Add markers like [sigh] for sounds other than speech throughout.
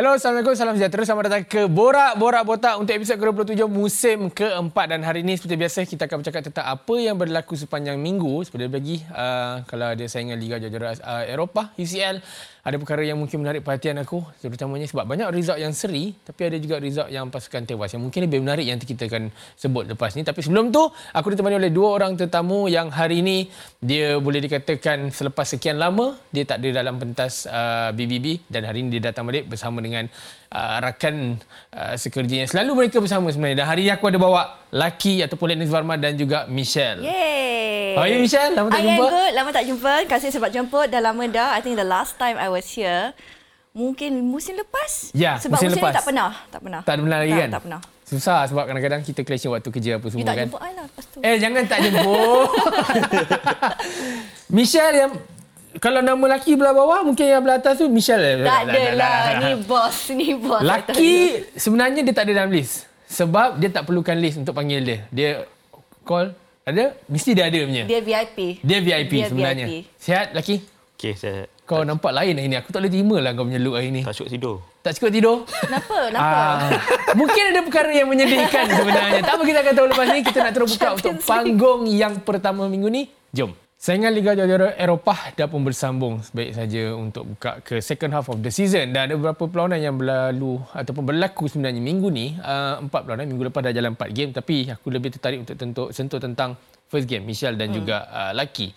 Hello, Assalamualaikum, salam sejahtera. Selamat datang ke Borak Borak Botak untuk episod ke-27 musim keempat. Dan hari ini seperti biasa kita akan bercakap tentang apa yang berlaku sepanjang minggu. Seperti bagi uh, kalau ada saingan Liga Jajaran uh, Eropah, UCL, ada perkara yang mungkin menarik perhatian aku terutamanya sebab banyak result yang seri tapi ada juga result yang pasukan tewas. Yang mungkin lebih menarik yang kita akan sebut lepas ni. Tapi sebelum tu aku ditemani oleh dua orang tetamu yang hari ini dia boleh dikatakan selepas sekian lama dia tak ada dalam pentas uh, BBB dan hari ini dia datang balik bersama dengan uh, rakan uh, sekerja yang selalu mereka bersama sebenarnya dan hari ini aku ada bawa Lucky ataupun Lennis Varma dan juga Michelle. Yay! How are you Michelle? Lama tak I jumpa. am good. Lama tak jumpa. Terima kasih sebab jemput. Dah lama dah. I think the last time I was here, mungkin musim lepas. Ya, sebab musim musim, lepas. ni tak pernah. Tak pernah. Tak benar lagi tak, kan? Tak pernah. Susah sebab kadang-kadang kita clashing waktu kerja apa You semua tak kan. jemput I lah lepas tu. Eh jangan tak jemput. [laughs] [laughs] Michelle yang kalau nama laki belah bawah mungkin yang belah atas tu Michelle. tak ada lah. Ni bos. Ni bos. Laki sebenarnya dia tak ada dalam list. Sebab dia tak perlukan list untuk panggil dia. Dia call ada mesti dia ada punya. Dia VIP. Dia VIP Dia sebenarnya. VIP. Sihat laki? Okey, saya Kau nampak lain hari ni. Aku tak boleh terima lah kau punya look hari ni. tak cukup tidur. Tak cukup tidur? Kenapa? Kenapa? Ah, mungkin ada perkara yang menyedihkan sebenarnya. Tak apa kita akan tahu lepas ni. Kita nak terus buka untuk panggung yang pertama minggu ni. Jom. Saingan Liga Jajaran Eropah dah pun bersambung sebaik saja untuk buka ke second half of the season dan ada beberapa perlawanan yang berlalu ataupun berlaku sebenarnya minggu ni uh, empat perlawanan minggu lepas dah jalan empat game tapi aku lebih tertarik untuk tentu, sentuh tentang first game Michelle dan hmm. juga uh, Lucky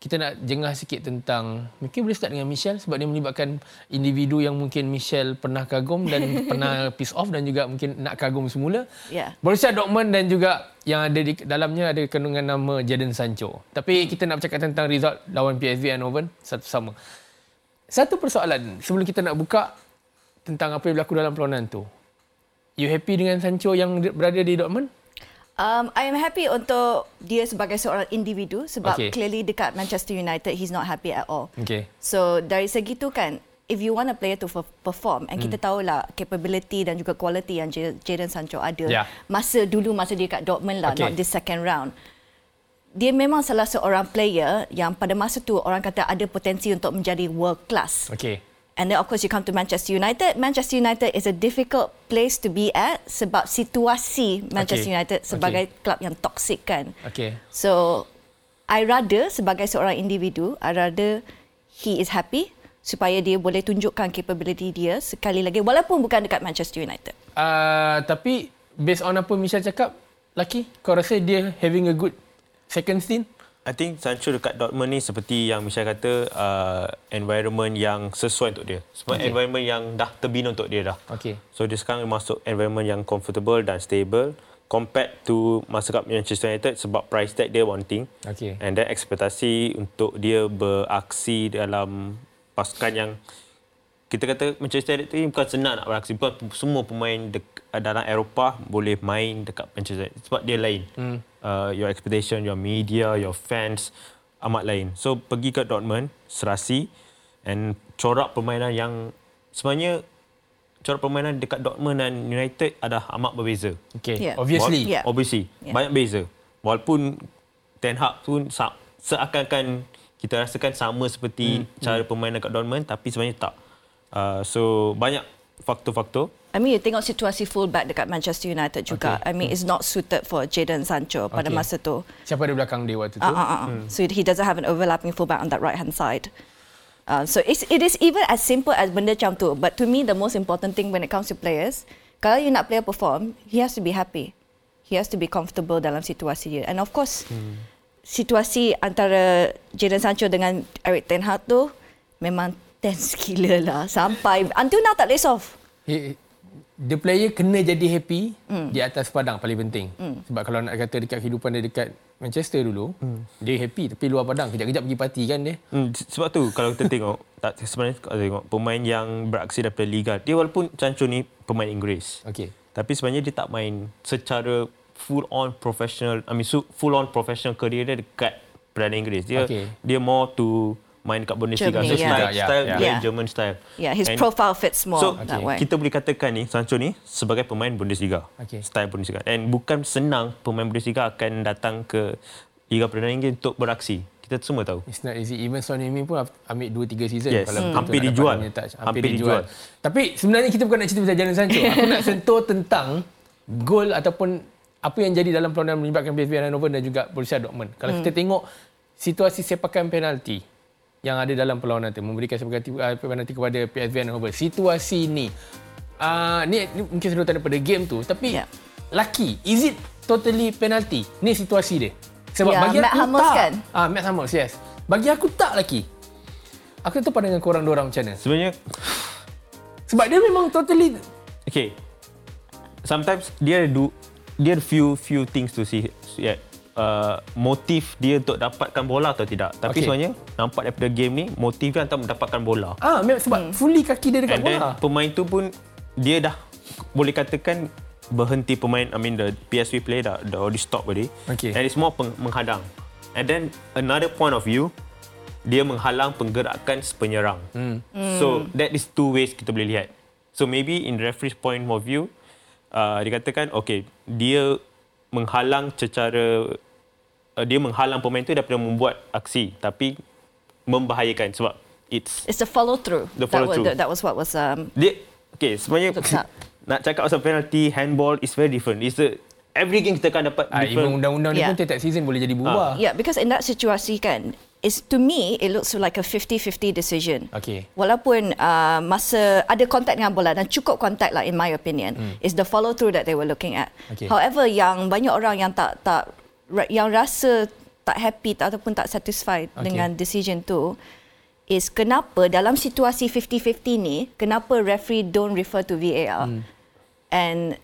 kita nak jengah sikit tentang mungkin boleh start dengan Michelle sebab dia melibatkan individu yang mungkin Michelle pernah kagum dan [laughs] pernah piss off dan juga mungkin nak kagum semula. Ya. Borussia Dortmund dan juga yang ada di dalamnya ada kandungan nama Jadon Sancho. Tapi kita nak bercakap tentang result lawan PSV Eindhoven satu sama. Satu persoalan sebelum kita nak buka tentang apa yang berlaku dalam perlawanan tu. You happy dengan Sancho yang berada di Dortmund? Um, I am happy untuk dia sebagai seorang individu sebab Okay. clearly dekat Manchester United he's not happy at all. Okay. So dari segi tu kan if you want a player to perform and Hmm. kita tahulah capability dan juga quality yang Jadon Sancho ada Ya. masa dulu masa dia kat Dortmund lah Okay. not this second round. Dia memang salah seorang player yang pada masa tu orang kata ada potensi untuk menjadi world class. Okay. And then of course you come to Manchester United. Manchester United is a difficult place to be at sebab situasi Manchester Okay. United sebagai Okay. klub yang toxic kan. Okay. So I rather sebagai seorang individu, I rather he is happy supaya dia boleh tunjukkan capability dia sekali lagi walaupun bukan dekat Manchester United. Uh, tapi based on apa Michelle cakap, Lucky, kau rasa dia having a good second stint? I think Sancho dekat Dortmund ni seperti yang Michelle kata uh, environment yang sesuai untuk dia. Sebab Okay. okay. environment yang dah terbina untuk dia dah. Okay. So dia sekarang masuk environment yang comfortable dan stable compared to masa kat Manchester United sebab price tag dia one thing. Okay. And then ekspektasi untuk dia beraksi dalam pasukan yang kita kata Manchester United ni bukan senang nak beraksi. Bukan semua pemain dek, dalam Eropah boleh main dekat Manchester United sebab dia lain. Hmm. Uh, your expectation, your media, your fans amat lain. So pergi ke Dortmund, serasi and corak permainan yang sebenarnya corak permainan dekat Dortmund dan United ada amat berbeza. Okay. Yeah. Obviously. Yeah. Obviously. Yeah. Banyak beza. Walaupun Ten Hag pun seakan-akan kita rasakan sama seperti hmm. cara permainan kat Dortmund tapi sebenarnya tak. Uh, so banyak faktor-faktor. I mean, you tengok situasi fullback dekat Manchester United juga. Okay. I mean, it's not suited for Jadon Sancho pada Okay. masa tu. Siapa ada belakang dia waktu tu? Uh, uh, uh. Hmm. So he doesn't have an overlapping fullback on that right hand side. Uh, so it's, it is even as simple as benda macam tu. But to me, the most important thing when it comes to players, kalau you nak player perform, he has to be happy. He has to be comfortable dalam situasi dia. And of course, Hmm. situasi antara Jadon Sancho dengan Eric Ten Hag tu memang tense gila lah. Sampai, until now tak lace off. He, the player kena jadi happy mm. di atas padang paling penting. Mm. Sebab kalau nak kata dekat kehidupan dia dekat Manchester dulu, mm. dia happy tapi luar padang kejap-kejap pergi party kan dia. Hmm, sebab tu kalau kita tengok [laughs] tak sebenarnya kalau tengok pemain yang beraksi daripada liga dia walaupun Sancho ni pemain Inggeris. Okey. Tapi sebenarnya dia tak main secara full on professional I mean su- full on professional career dia dekat Perdana Inggeris. Dia Okay. dia more to main kat Bundesliga. Germany, so yeah. style, Yeah, style yeah. Yeah. German style. Yeah, his And- profile fits more So that Okay. way. kita boleh katakan ni Sancho ni sebagai pemain Bundesliga. Okay. Style Bundesliga. And bukan senang pemain Bundesliga akan datang ke Liga Perdana Inggeris untuk beraksi. Kita semua tahu. It's not easy. Even Son Heung-min pun ambil 2-3 season. Yes. Kalau Hmm. Hampir dijual. touch. Hampir, Hampir dijual. Tapi sebenarnya kita bukan nak cerita pasal Jadon Sancho. Aku nak sentuh tentang gol ataupun apa yang jadi dalam perlawanan melibatkan PSV Eindhoven dan juga Borussia Dortmund. Kalau kita tengok situasi sepakan penalti yang ada dalam perlawanan itu memberikan sepakan uh, penalti kepada PSV Eindhoven. Situasi ni uh, ni, ni mungkin selalu tanda pada game tu tapi Ya. lucky is it totally penalty? Ni situasi dia. Sebab Ya, bagi Matt aku Hummels tak. kan? Ah, Matt Hummels, yes. Bagi aku tak lagi. Aku tahu pandangan korang dua orang macam mana. Sebenarnya Sebab dia memang totally Okay. Sometimes dia ada do dia ada few few things to see yeah. Uh, motif dia untuk dapatkan bola atau tidak. Tapi Okay. sebenarnya nampak daripada game ni motif dia untuk mendapatkan bola. ah memang sebab hmm. fully kaki dia dekat And then bola. pemain tu pun dia dah boleh katakan berhenti pemain I mean the PSV player dah dah already stop already. Okay. And it's more peng, menghadang. And then another point of view dia menghalang penggerakan penyerang. Hmm. So that is two ways kita boleh lihat. So maybe in the referee's point of view uh, dikatakan okay dia menghalang secara uh, dia menghalang pemain tu daripada membuat aksi tapi membahayakan sebab it's It's the follow through. The that, was, follow-through. that, that was what was um, dia okay sebenarnya [laughs] nak cakap pasal penalty handball is very different. It's a, every game kita akan dapat Ah, even different. undang-undang ni Yeah. pun tiap-tiap season boleh jadi berubah. Yeah, because in that situasi kan, is to me it looks like a 50-50 decision. Okay. Walaupun uh, masa ada kontak dengan bola dan cukup kontak lah in my opinion, is the follow through that they were looking at. Okay. However, yang banyak orang yang tak tak yang rasa tak happy tak, ataupun tak satisfied Okay. dengan decision tu is kenapa dalam situasi 50-50 ni kenapa referee don't refer to VAR. And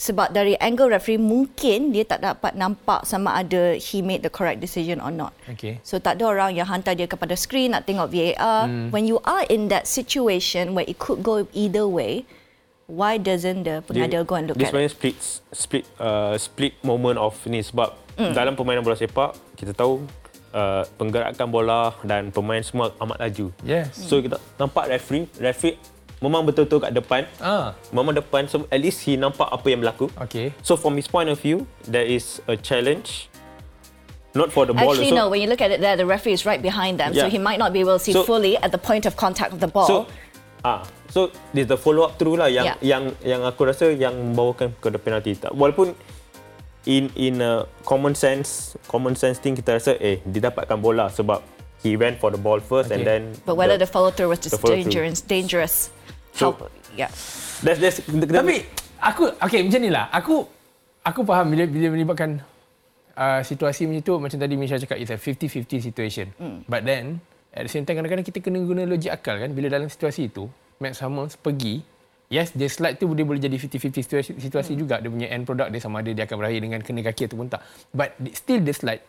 sebab dari angle referee mungkin dia tak dapat nampak sama ada he made the correct decision or not. Okay. So tak ada orang yang hantar dia kepada screen nak tengok VAR. Hmm. When you are in that situation where it could go either way, why doesn't the pengadil go and look at it? sebenarnya split split uh, split moment of ni sebab Hmm. dalam permainan bola sepak kita tahu uh, penggerakan bola dan pemain semua amat laju. Yes. So kita nampak referee, referee memang betul-betul kat depan. Ah, Memang depan so at least he nampak apa yang berlaku. okay. So from his point of view, there is a challenge not for the ball Actually, also. no. When you look at it there, the referee is right behind them, so Yeah. he might not be able to see So- fully at the point of contact of the ball. So ah so there's the follow up through lah yang Yeah. yang yang aku rasa yang membawakan kepada penalti. Tak- Walaupun in in a common sense common sense thing kita rasa eh dia dapatkan bola sebab he went for the ball first and Okay. then but whether the, follow through was just the dangerous, dangerous. So- How, yeah. that's that's Tapi aku okay macam ni lah. Aku aku faham bila bila melibatkan uh, situasi macam tu macam tadi Misha cakap it's a 50-50 situation. Mm. But then at the same time kadang-kadang kita kena guna logik akal kan bila dalam situasi itu Max Hummels pergi Yes, dia slide tu dia boleh jadi 50-50 situasi, situasi hmm. juga. Dia punya end product dia sama ada dia akan berakhir dengan kena kaki ataupun tak. But still dia slide.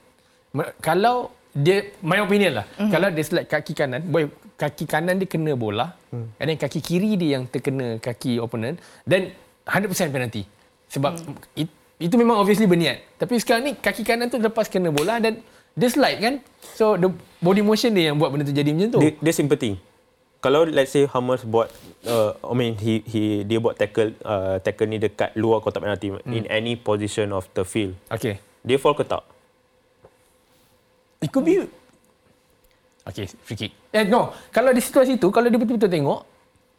Kalau dia, my opinion lah. Mm-hmm. Kalau dia slide kaki kanan, boy, kaki kanan dia kena bola. Mm. And then kaki kiri dia yang terkena kaki opponent. Then 100% penalty. Sebab mm. it, itu memang obviously berniat. Tapi sekarang ni kaki kanan tu lepas kena bola dan dia slide kan. So the body motion dia yang buat benda tu jadi macam tu. dia, dia sympathy. Kalau let's say Hammers buat uh, I mean he he dia buat tackle uh, tackle ni dekat luar kotak penalti hmm. in any position of the field. Okay. Dia fall ke tak? It could be... Okay, free kick. Eh, no. Kalau di situasi tu, kalau dia betul-betul tengok,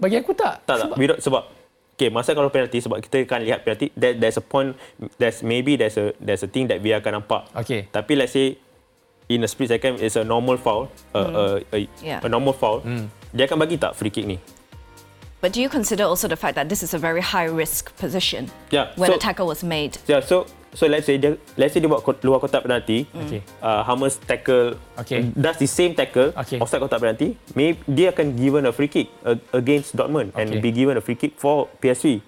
bagi aku tak. Tak sebab, tak. Without, sebab Okay, masa kalau penalti sebab kita akan lihat penalti that there's a point there's maybe there's a there's a thing that we akan nampak. Okay. Tapi let's say in a split second it's a normal foul, uh, uh, a, Yeah. a normal foul. Dia akan bagi tak free kick ni? But do you consider also the fact that this is a very high risk position Yeah, when so- a tackle was made? Yeah, so so let's say dia let's say dia buat luar kotak penalti. Okay. Uh, Hammers tackle Okay. does the same tackle Okay. offside kotak penalti. Maybe dia akan given a free kick uh, against Dortmund and Okay. be given a free kick for PSV.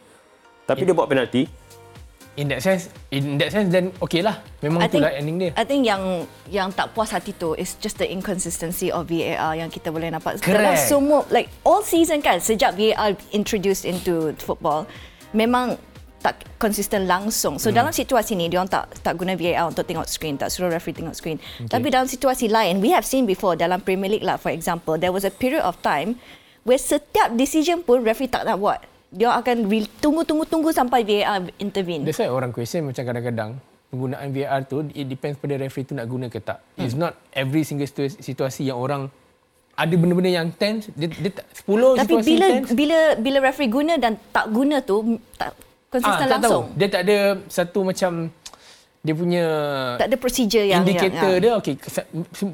Tapi dia buat penalti. In that sense, in that sense, then okay lah. Memang itulah ending dia. I think yang yang tak puas hati tu is just the inconsistency of VAR yang kita boleh nampak. Correct. Dalam semua like all season kan sejak VAR introduced into football memang tak konsisten langsung. So hmm. dalam situasi ni dia orang tak tak guna VAR untuk tengok screen, tak suruh referee tengok screen. Okay. Tapi dalam situasi lain we have seen before dalam Premier League lah for example, there was a period of time where setiap decision pun referee tak nak buat. Dia akan re- tunggu-tunggu-tunggu sampai VAR intervene. That's why orang question macam kadang-kadang penggunaan VAR tu it depends pada referee tu nak guna ke tak. Hmm. It's not every single situ- situasi yang orang ada benda-benda yang tense dia, dia tak- 10 Tapi situasi bila tense. bila bila referee guna dan tak guna tu tak konsisten Ah, tak langsung. Tahu. Dia tak ada satu macam dia punya Tak ada procedure yang indikator yang, dia okey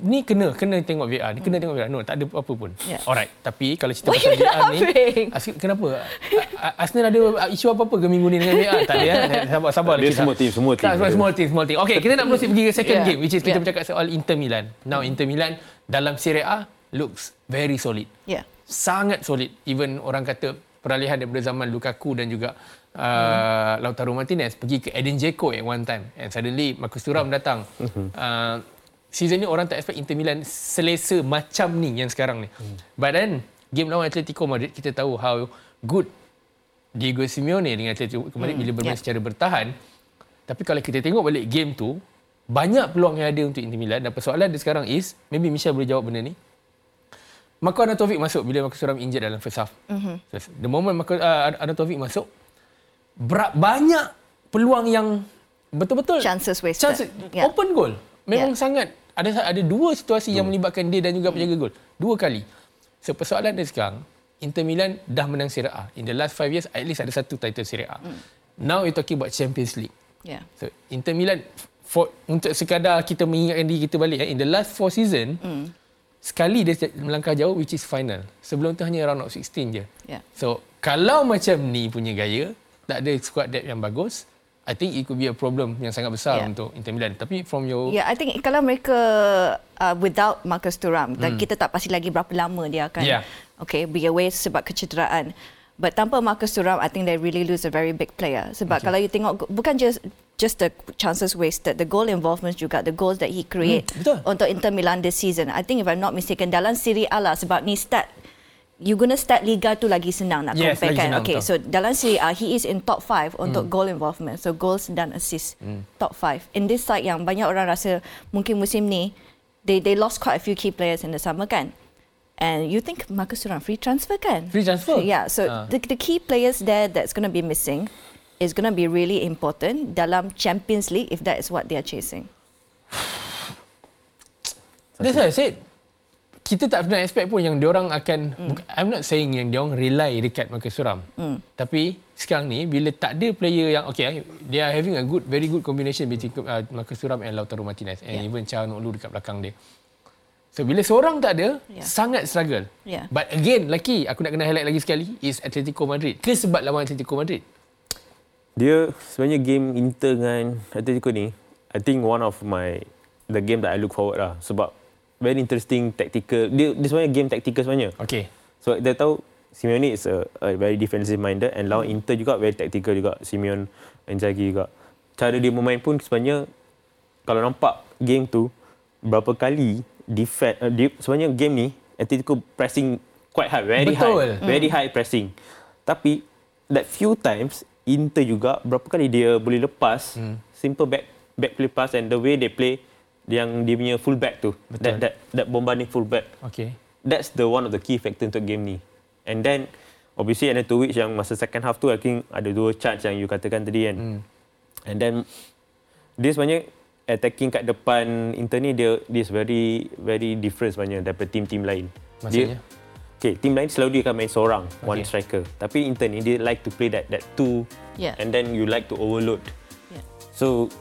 ni kena kena tengok VAR ni kena tengok VAR no tak ada apa pun Yeah. alright tapi kalau cerita Why pasal VAR [laughs] ni? As- kenapa Arsenal ada isu apa-apa ke minggu ni dengan VAR tak ada ya sabar sabar Dia kita. semua team, semua team. tak, semua, semua team semua team okey kita nak proceed pergi ke second Yeah. game which is kita Yeah. bercakap soal Inter Milan now Inter Milan dalam Serie A looks very solid Yeah. sangat solid. Even orang kata peralihan daripada zaman Lukaku dan juga uh, Lautaro Martinez pergi ke Edin Dzeko at one time and suddenly Marcus Thuram datang. Uh, season ni orang tak expect Inter Milan selesa macam ni yang sekarang ni. But then game lawan Atletico Madrid kita tahu how good Diego Simeone dengan Atletico Madrid bila bermain yeah. secara bertahan. Tapi kalau kita tengok balik game tu banyak peluang yang ada untuk Inter Milan dan persoalan dia sekarang is maybe Michel boleh jawab benda ni Marco Anatovic masuk bila Marcus Thuram injured dalam first half. Mm-hmm. The moment Marco uh, Anatovic masuk, banyak peluang yang betul-betul Chances wasted. chance Yeah. open goal. Memang Yeah. sangat ada ada dua situasi yang melibatkan dia dan juga penjaga gol. Dua kali. So persoalan dia sekarang, Inter Milan dah menang Serie A. In the last five years, at least ada satu title Serie A. Now we're talking about Champions League. Yeah. So Inter Milan for, untuk sekadar kita mengingatkan diri kita balik eh, in the last four season Hmm. sekali dia melangkah jauh which is final. Sebelum tu hanya round of 16 je. Yeah. So kalau macam ni punya gaya, tak ada squad depth yang bagus, I think it could be a problem yang sangat besar Yeah. untuk Inter Milan. Tapi from your Yeah, I think kalau mereka uh, without Marcus Thuram, dan kita tak pasti lagi berapa lama dia akan Hmm. Yeah. okay be away sebab kecederaan. But tanpa Marcus Thuram, I think they really lose a very big player. Sebab Okay. kalau you tengok bukan just just the chances wasted, the goal involvement juga, the goals that he create Hmm, betul. untuk Inter Milan this season. I think if I'm not mistaken dalam Serie A lah sebab ni start you gonna start liga tu lagi senang nak Yes, compare kan. okay, betul. so dalam Serie A he is in top 5 untuk goal involvement. So goals dan assist top 5. In this side yang banyak orang rasa mungkin musim ni they they lost quite a few key players in the summer kan. And you think Marcus Thuram free transfer kan? Free transfer? Yeah, so Ah. the, the key players there that's going to be missing is going to be really important dalam Champions League if that is what they are chasing. That's why I said kita tak pernah expect pun yang diorang akan mm. I'm not saying yang diorang rely dekat Marcus Thuram. Mm. Tapi sekarang ni bila tak ada player yang okay they are having a good very good combination between uh, Marcus Thuram and Lautaro Martinez and Yeah. even Calhanoglu dekat belakang dia. So bila seorang tak ada Yeah. sangat struggle. Yeah. But again lagi aku nak kena highlight lagi sekali is Atletico Madrid. Ke sebab lawan Atletico Madrid? Dia sebenarnya game Inter dengan Atletico ni, I think one of my the game that I look forward lah sebab very interesting tactical. Dia, dia sebenarnya game tactical sebenarnya. Okay. So dia tahu Simeone is a, a very defensive minded and lawan Inter juga very tactical juga. Simeone Inzaghi juga. Cara dia bermain pun sebenarnya kalau nampak game tu berapa kali defend uh, dia, sebenarnya game ni Atletico pressing quite high, very Betul. high, very high pressing. Tapi that few times Inter juga berapa kali dia boleh lepas simple back back play pass and the way they play yang dia punya full back tu. That that that bombarding full back Okay. that's the one of the key factor untuk game ni. And then obviously Anatovic yang masa second half tu I think ada dua charge yang you katakan tadi kan. Hmm. And then dia sebenarnya attacking kat depan Inter ni dia dia is very very different sebenarnya daripada team-team lain. Maksudnya? Dia, Okay, team lain selalu dia akan main seorang, okay. one striker. Tapi Inter ni dia like to play that that two Yeah. and then you like to overload. Yeah. So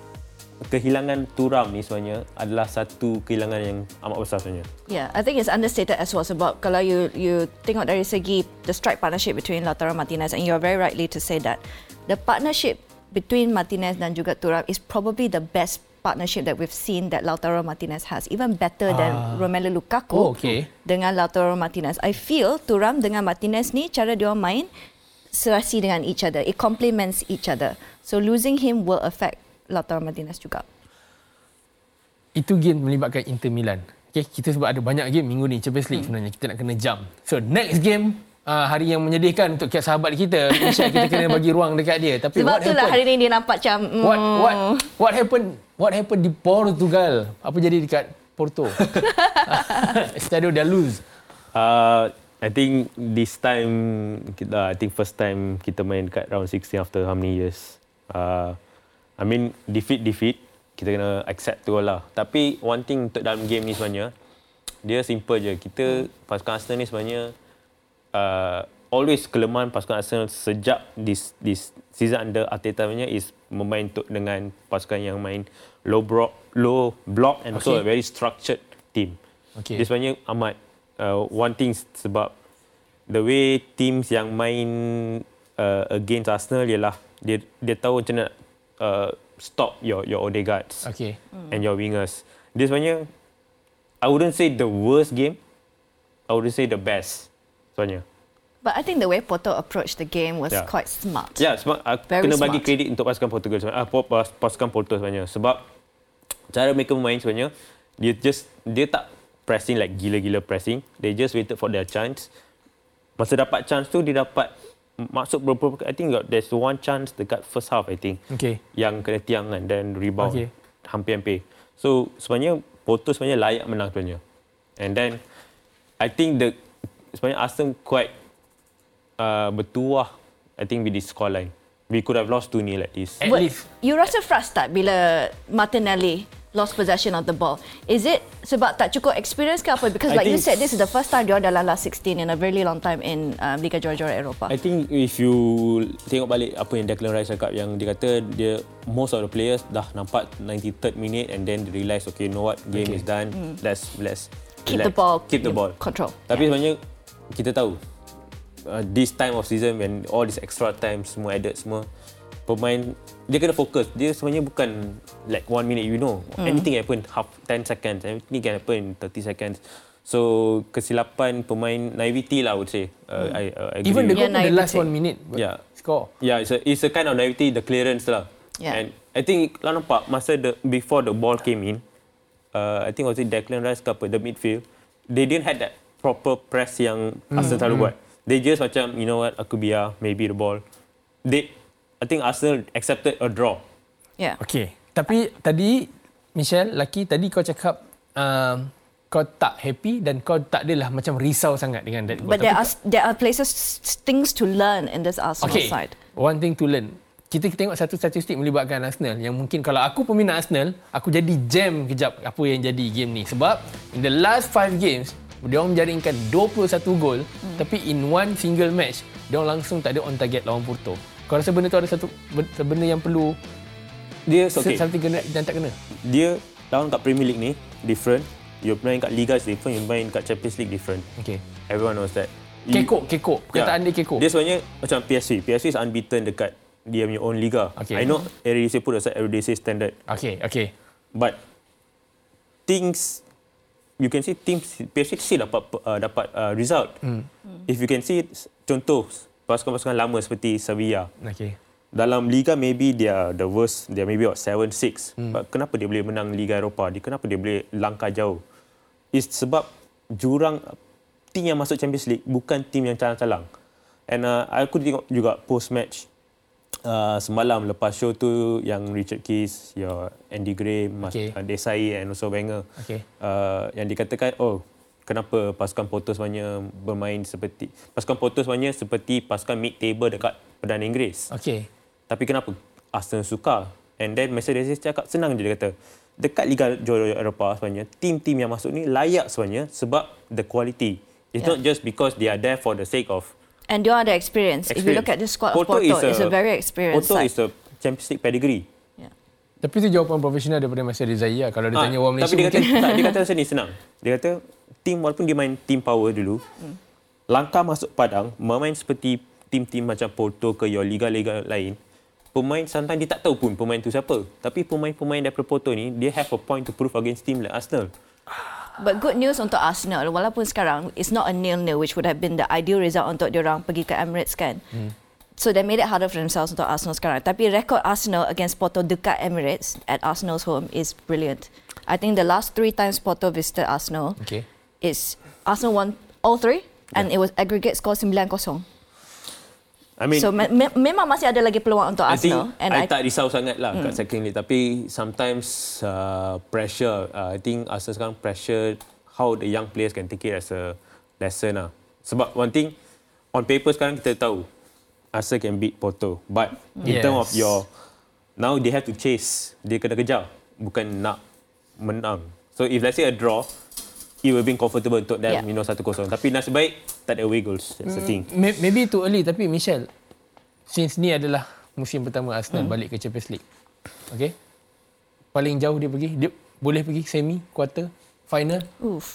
kehilangan Turam ni sebenarnya adalah satu kehilangan yang amat besar sebenarnya. Yeah, I think it's understated as well sebab kalau you you tengok dari segi the strike partnership between Lautaro Martinez and you're very rightly to say that the partnership between Martinez dan juga Thuram is probably the best partnership that we've seen that Lautaro Martinez has even better than Ah. Romelu Lukaku Oh, okay. dengan Lautaro Martinez. I feel Thuram dengan Martinez ni cara dia orang main serasi dengan each other. It complements each other. So losing him will affect Lautaro Martinez juga. itu game melibatkan Inter Milan. Okay, kita sebab ada banyak game minggu ni Champions League hmm. sebenarnya kita nak kena jump. So next game uh, hari yang menyedihkan untuk kiat sahabat kita. Insya [laughs] kita kena bagi ruang dekat dia. Tapi Sebab lah happened? hari ni dia nampak macam mm, What what what happened? What happened di Portugal? Apa jadi dekat Porto? Estadio da Luz. Uh, I think this time kita I think first time kita main kat round 16 after how many years. Uh, I mean defeat defeat kita kena accept tu lah. Tapi one thing untuk dalam game ni sebenarnya, dia simple je. Kita pasukan Arsenal ni sebenarnya uh, always kelemahan pasukan Arsenal sejak this this season under Arteta punya is memain untuk dengan pasukan yang main low block, low block and also Okay. a very structured team. Okay. Dia sebenarnya amat uh, one thing sebab the way teams yang main uh, against Arsenal ialah dia dia tahu macam mana uh, stop your your Odegaards Okay. and your wingers. Dia sebenarnya I wouldn't say the worst game. I would say the best sebenarnya. But I think the way Porto approached the game was Yeah. quite smart. Ya, sebab aku Very kena bagi smart. kredit untuk pasukan Portugal sebenarnya. Ah, pas- pasukan Porto sebenarnya sebab cara mereka bermain sebenarnya dia just dia tak pressing like gila-gila pressing. They just waited for their chance. Masa dapat chance tu dia dapat masuk beberapa I think got there's one chance dekat first half I think. Okay. Yang kena tiang kan dan rebound Okay. hampir-hampir. So sebenarnya Porto sebenarnya layak menang sebenarnya. And then I think the sebenarnya Arsenal quite uh, bertuah I think with this scoreline. We could have lost 2-0 like this. At least. You rasa frust tak bila Martinelli lost possession of the ball? Is it sebab tak cukup experience ke apa? Because I like you said, this is the first time dia dalam last 16 in a very long time in um, Liga Juara-Juara Eropah. I think if you tengok balik apa yang Declan Rice cakap yang dia kata dia most of the players dah nampak 93rd minute and then they realise okay you know what game Okay. is done let's let's Keep relax. the ball, keep the ball control. Tapi sebenarnya kita tahu uh, this time of season when all this extra time semua added semua pemain dia kena fokus. Dia sebenarnya bukan like one minute you know. Hmm. Anything happen half 10 seconds. Anything can happen in 30 seconds. So kesilapan pemain naivety lah I would say. Uh, I, uh, I agree. Even the Yeah, goal pun the last one minute. but Yeah. Score. Yeah, it's a, it's a kind of naivety, the clearance lah. Yeah. And I think lah nampak masa the before the ball came in, uh, I think was it Declan Rice ke apa, the midfield, they didn't have that proper press yang Arsenal selalu buat. They just macam, you know what, aku biar, maybe the ball. They, I think Arsenal accepted a draw. Yeah. Okay. Tapi tadi, Michelle, Lucky, tadi kau cakap um, kau tak happy dan kau tak adalah macam risau sangat dengan that goal. But there are there are places things to learn in this Arsenal Okay. side. One thing to learn. Kita tengok satu statistik melibatkan Arsenal yang mungkin kalau aku peminat Arsenal, aku jadi jam kejap apa yang jadi game ni. Sebab in the last five games, dia orang menjaringkan 21 gol hmm. tapi in one single match, dia orang langsung tak ada on target lawan Porto. Kau rasa benda tu ada satu ben- benda yang perlu Dia, okay. okay, something kena dan tak kena? dia lawan kat Premier League ni, different. You main kat Liga is different, you main kat Champions League different. Okay. Everyone knows that. Kekok, kekok. Perkataan dia kekok. Dia sebenarnya macam PSV. PSV is unbeaten dekat dia punya own liga. Okay. I know Eredivisie put aside Eredivisie standard. Okay, okay. But things you can see teams PSV still dapat uh, dapat uh, result. Hmm. If you can see contoh pasukan-pasukan lama seperti Sevilla. Okay. Dalam liga maybe are the worst. Are maybe about 7-6. Hmm. But kenapa dia boleh menang Liga Eropah? Dia kenapa dia boleh langkah jauh? It's sebab jurang tim yang masuk Champions League bukan tim yang calang-calang. And uh, aku tengok juga post match uh, semalam lepas show tu yang Richard Keys, your Andy Gray, Mas Okay. uh, Desai and also Wenger. Okay. Uh, yang dikatakan oh kenapa pasukan Porto sebenarnya bermain seperti pasukan Porto sebenarnya seperti pasukan mid table dekat Perdana Inggeris. Okay. Tapi kenapa Arsenal suka? And then Mercedes cakap senang je dia kata. Dekat Liga Juara Eropah sebenarnya, tim-tim yang masuk ni layak sebenarnya sebab the quality. It's Yeah. not just because they are there for the sake of And you are the experience. If you look at the squad of Porto, it's a very experienced Porto side. is a Champions League pedigree. Yeah. Tapi tu jawapan profesional daripada Masih Rizai lah. Kalau dia Ah, tanya orang Malaysia tapi dia kata, mungkin. tak, dia kata macam ni senang. Dia kata tim walaupun dia main team power dulu, Hmm. langkah masuk padang, bermain seperti tim-tim macam Porto ke your liga-liga lain, pemain sometimes dia tak tahu pun pemain tu siapa. Tapi pemain-pemain daripada Porto ni, dia have a point to prove against team like Arsenal. But good news untuk Arsenal walaupun sekarang it's not a nil-nil which would have been the ideal result untuk diorang pergi ke Emirates kan. Hmm. So they made it harder for themselves untuk Arsenal sekarang. Tapi rekod Arsenal against Porto dekat Emirates at Arsenal's home is brilliant. I think the last three times Porto visited Arsenal Okay. Is Arsenal won all three and it was aggregate score 9-0. I mean, So me- me- memang masih ada lagi peluang untuk I think Arsenal. and I, tak risau sangat lah hmm. kat second league. Tapi sometimes uh, pressure, uh, I think Arsenal sekarang pressure how the young players can take it as a lesson lah. Sebab one thing, on paper sekarang kita tahu Arsenal can beat Porto. But in Yes. term of your, now they have to chase. Dia kena kejar. bukan nak menang. So if let's say a draw, it will be comfortable untuk them Yeah. you know 1-0. Tapi nasib baik tak ada away goals. That's the thing. May- Maybe too early tapi Michelle since ni adalah musim pertama Arsenal hmm. balik ke Champions League. Okay? Paling jauh dia pergi, dia boleh pergi semi, quarter, final. Oof.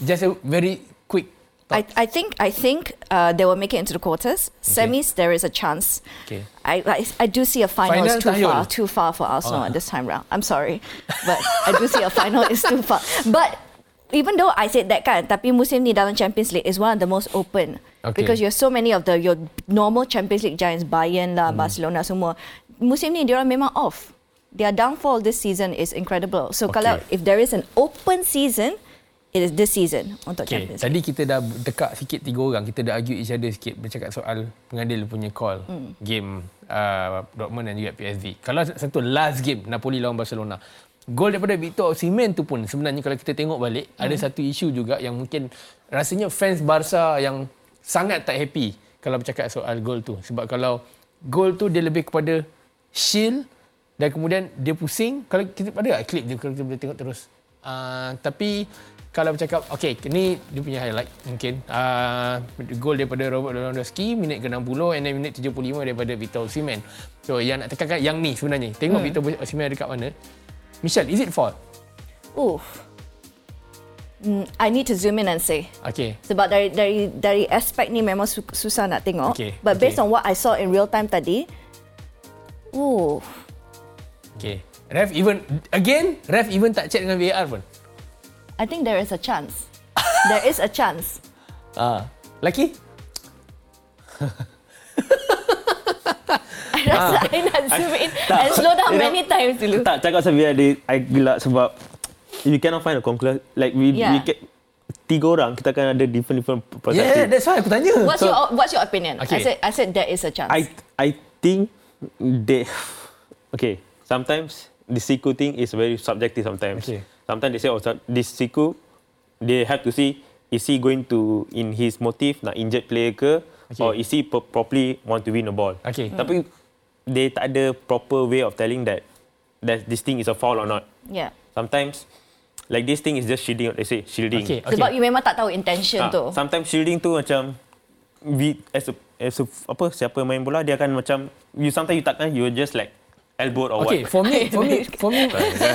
Just a very quick I, I think I think uh, they will make it into the quarters. Semis, there is a chance. Okay. I, I I do see a final, Final is too far, too far for Arsenal Oh. at this time round. I'm sorry, but I do see a final is too far. But even though I said that kan, tapi musim ni dalam Champions League is one of the most open Okay. because you have so many of the your normal Champions League giants, Bayern lah, Barcelona semua. Musim ni diorang memang off. Their downfall this season is incredible. So Okay. kalau if there is an open season, it is this season untuk Okay, Champions League. tadi kita dah dekak sikit tiga orang. Kita dah argue each other sikit bercakap soal pengadil punya call hmm. game uh, Dortmund dan juga PSV. Kalau satu last game Napoli lawan Barcelona. Gol daripada Victor Osimhen tu pun sebenarnya kalau kita tengok balik hmm. ada satu isu juga yang mungkin rasanya fans Barca yang sangat tak happy kalau bercakap soal gol tu. Sebab kalau gol tu dia lebih kepada shield dan kemudian dia pusing. Kalau kita ada tak klip dia kalau kita boleh tengok terus. Uh, tapi kalau bercakap, okey, ni dia punya highlight mungkin. Uh, gol daripada Robert Lewandowski, minit ke-60 and then minit 75 daripada Victor Osimhen. So yang nak tekankan yang ni sebenarnya. Tengok hmm. Victor Osimhen ada kat mana. Michelle, is it fall? Oof. Mm, I need to zoom in and say. Okay. Sebab dari dari dari aspek ni memang su- susah nak tengok. Okay, But okay. based on what I saw in real time tadi, ooh, Okay. Ref even, again, ref even tak check dengan VAR pun. I think there is a chance. there is a chance. [laughs] Ah, Laki? [laughs] I [laughs] rasa Ah. I nak zoom in and slow down You know, many times dulu. Tak cakap pasal VAR dia I gelak sebab you cannot find a conclusion like we Yeah. we get tiga orang kita akan ada different different Yeah, perspective. that's why aku tanya. What's your What's your opinion? Okay. I said I said there is a chance. I I think they okay. Sometimes the Siku thing is very subjective. Sometimes. Okay. Sometimes they say oh so- this Siku, they have to see is he going to in his motive nak injured player ke Okay. or is he pro- properly want to win the ball. Okay. Tapi they tak ada proper way of telling that that this thing is a foul or not. yeah. Sometimes like this thing is just shielding. They say shielding. Okay. Sebab you memang tak tahu intention Ah, tu. Sometimes shielding tu macam we, as a, as a, apa siapa main bola dia akan macam you sometimes you takkan you just like elbow or Okay, what. for me, [laughs] for me, for me,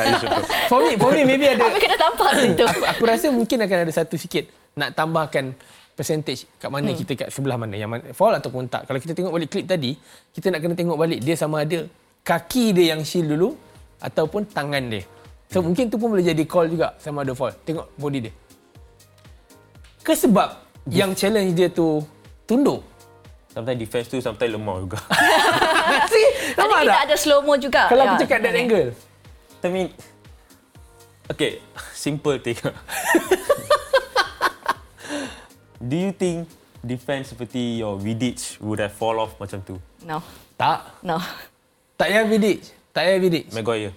[laughs] for me, for me, maybe ada. Kami kena tampak situ. aku, aku rasa mungkin akan ada satu sikit nak tambahkan percentage kat mana hmm. kita kat sebelah mana yang mana, fall ataupun tak. Kalau kita tengok balik klip tadi, kita nak kena tengok balik dia sama ada kaki dia yang shield dulu ataupun tangan dia. So hmm. mungkin tu pun boleh jadi call juga sama ada fall. Tengok body dia. Ke sebab yang challenge dia tu tunduk. Sometimes defense tu sometimes lemah juga. [laughs] See? [laughs] Nampak kita tak? ada slow mo juga. Kalau Ya, aku cakap that angle. I mean, okay, [laughs] simple thing. Do you think defense seperti your Vidic would have fall off macam tu? No, Tak. no. Tak payah Vidic. Tak payah Vidic. Maguire.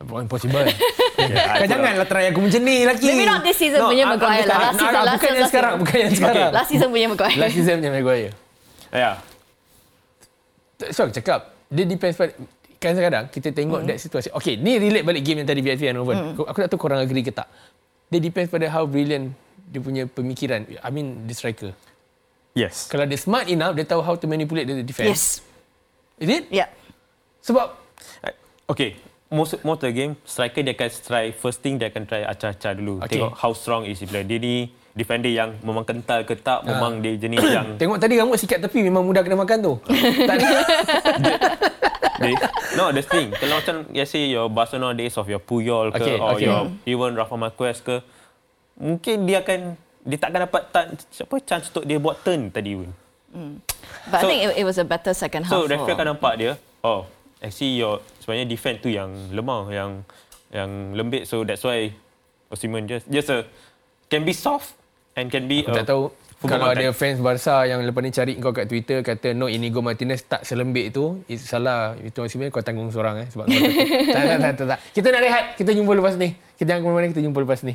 Impossible. [laughs] Yeah, Kau janganlah try aku macam ni lagi. Maybe not this season punya I'm- I'm Maguire lah. Last season, last Bukan yang last sekarang. season. Bukan yang sekarang. Last season punya Maguire. Last season punya Maguire. Yeah. So aku cakap, dia depends pada kadang-kadang kita tengok that situasi. Okay, ni relate balik game yang tadi VFV Hannover. Aku Aku tak tahu korang agree ke tak. Dia depends pada how brilliant dia punya pemikiran. I mean, the striker. Yes. Kalau dia smart enough, dia tahu how to manipulate the defense. Yes. Is it? Yeah. Sebab Okay. Most most of the game, striker dia akan try first thing dia akan try acah-acah dulu. Okay. Tengok how strong is he player. Dia ni defender yang memang kental ke tak, memang dia jenis [coughs] yang tengok tadi rambut sikat tepi memang mudah kena makan tu. [laughs] tak ada. they, no, the thing. Kalau macam let's say your Barcelona days of your Puyol ke Okay, or okay. your even Rafa Marquez ke, mungkin dia akan dia takkan dapat tan, apa chance untuk dia buat turn tadi pun. But I So- think it, it was a better second half. So referee for- akan nampak dia, oh, actually your sebenarnya defense tu yang lemah, yang yang lembik. So that's why Osimhen just just a can be soft and can be Aku a tak tahu kalau ada fans Barca yang lepas ni cari kau kat Twitter kata no Inigo Martinez tak selembik tu itu salah itu sebenarnya kau tanggung seorang eh sebab kau [laughs] tak, tak, tak, tak, tak. kita nak rehat kita jumpa lepas ni kita jangan ke mana-mana kita jumpa lepas ni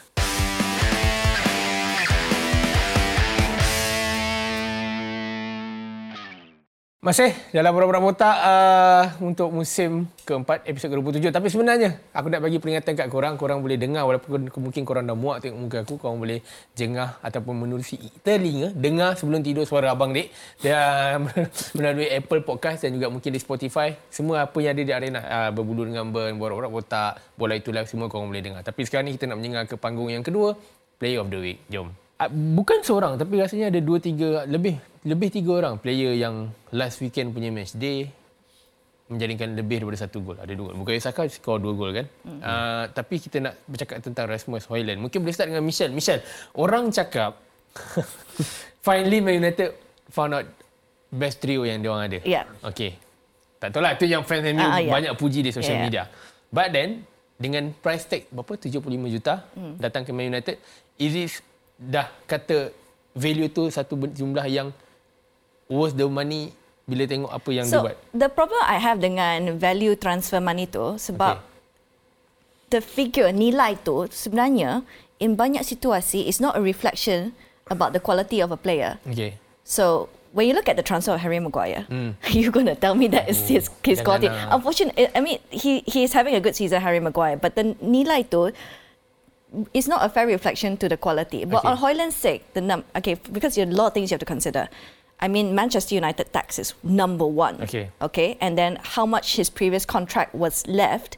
Masih dalam Borak-Borak Botak uh, untuk musim keempat episod ke-27. Tapi sebenarnya aku nak bagi peringatan kat korang. Korang boleh dengar walaupun mungkin korang dah muak tengok muka aku. Korang boleh jengah ataupun menerusi telinga. Dengar sebelum tidur suara Abang Dik. Dan [laughs] melalui Apple Podcast dan juga mungkin di Spotify. Semua apa yang ada di arena. Uh, berbulu dengan Ben, Borak-Borak Botak, Bola Itu Live semua korang boleh dengar. Tapi sekarang ni kita nak menyengar ke panggung yang kedua. Player of the Week. Jom. Uh, bukan seorang tapi rasanya ada dua tiga lebih lebih tiga orang player yang last weekend punya match day menjadikan lebih daripada satu gol. Ada dua gol. Bukan Saka skor dua gol kan. Mm-hmm. Uh, tapi kita nak bercakap tentang Rasmus Højlund. Mungkin boleh start dengan Michel. Michel, orang cakap [laughs] finally Man United found out best trio yang dia orang ada. Yeah. Okay. Tak tahu lah. Itu yang fans MU uh, yeah. banyak puji di social yeah. media. But then, dengan price tag berapa? 75 juta mm. datang ke Man United. Is it dah kata value tu satu jumlah yang worth the money bila tengok apa yang so, dia buat. the problem I have dengan value transfer money tu sebab okay. the figure nilai tu sebenarnya in banyak situasi is not a reflection about the quality of a player. Okay. So when you look at the transfer of Harry Maguire, [laughs] mm. you're going to tell me that it's his, his quality. Unfortunately, I mean, he he is having a good season, Harry Maguire, but the nilai tu it's not a fair reflection to the quality. But okay. on Hoyland's sake, the num okay because there are a lot of things you have to consider. I mean, Manchester United tax is number one. Okay. Okay, and then how much his previous contract was left,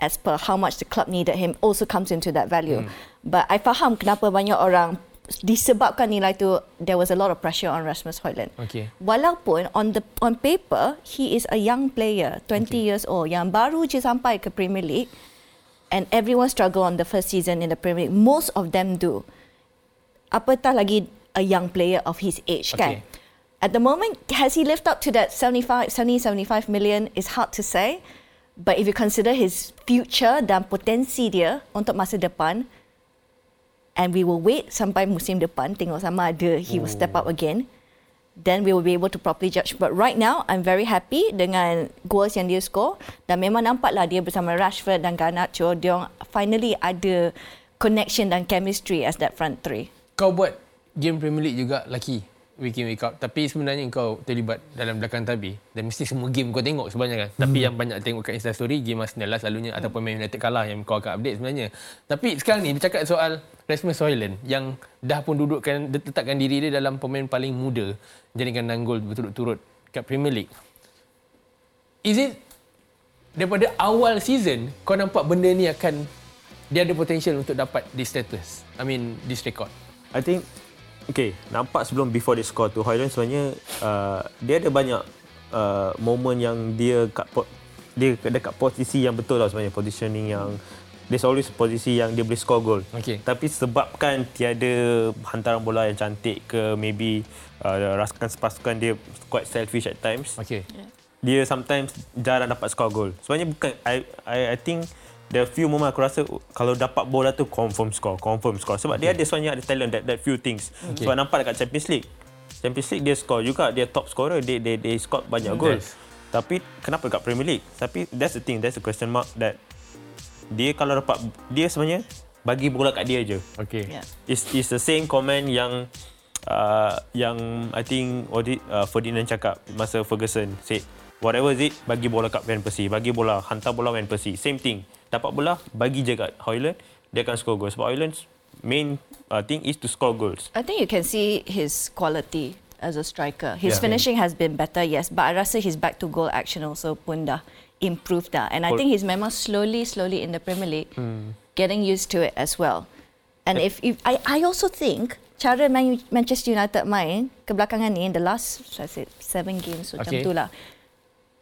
as per how much the club needed him, also comes into that value. Mm. But I faham kenapa banyak orang disebabkan nilai tu there was a lot of pressure on Rasmus Højlund. Okay. Walaupun on the on paper he is a young player, 20 okay. years old yang baru je sampai ke Premier League and everyone struggle on the first season in the Premier League. Most of them do. Apatah lagi a young player of his age, okay. kan? At the moment, has he lived up to that 75, 70, 75 million? Is hard to say. But if you consider his future dan potensi dia untuk masa depan, and we will wait sampai musim depan, tengok sama ada he will step up again then we will be able to properly judge. But right now, I'm very happy dengan goals yang dia score dan memang nampaklah dia bersama Rashford dan Garnacho, dia finally ada connection dan chemistry as that front three. Kau buat game Premier League juga laki week in week out tapi sebenarnya kau terlibat dalam belakang tabi dan mesti semua game kau tengok sebenarnya kan. Hmm. tapi yang banyak tengok kat Insta story game Arsenal lah selalunya hmm. ataupun Man United kalah yang kau akan update sebenarnya. Tapi sekarang ni bercakap soal Rasmus Højlund yang dah pun dudukkan letakkan diri dia dalam pemain paling muda jadikan nanggol berturut-turut kat Premier League. Is it daripada awal season kau nampak benda ni akan dia ada potential untuk dapat this status? I mean this record? I think Okay, nampak sebelum before dia score tu, Hoyland sebenarnya uh, dia ada banyak uh, moment yang dia kat dia dekat posisi yang betul lah sebenarnya, positioning yang dia always posisi yang dia boleh score goal. Okay. Tapi sebabkan tiada hantaran bola yang cantik ke maybe uh, rasakan sepasukan dia quite selfish at times. Okay. Dia sometimes jarang dapat score goal. Sebenarnya bukan I I I think the few moment aku rasa kalau dapat bola tu confirm score, confirm score. Sebab okay. dia ada sebenarnya ada talent that, that few things. Okay. Sebab nampak dekat Champions League. Champions League dia score juga, dia top scorer, dia dia, dia score banyak mm, gol. Tapi kenapa dekat Premier League? Tapi that's the thing, that's the question mark that dia kalau dapat dia sebenarnya bagi bola kat dia je. Okay. Yeah. It's, it's the same comment yang uh, yang I think Odi, uh, Ferdinand cakap masa Ferguson said whatever is it bagi bola kat Van Persie, bagi bola hantar bola Van Persie. Same thing dapat bola bagi je kat Hoyland dia akan score goals. Sebab Hoyland's main uh, thing is to score goals. I think you can see his quality as a striker. His yeah. finishing has been better yes but I rasa his back to goal action also pun dah improved dah. And I think he's memang slowly slowly in the Premier League hmm. getting used to it as well. And if, if I I also think cara Man- Manchester United main kebelakangan ni in the last I said seven games so okay. macam tu lah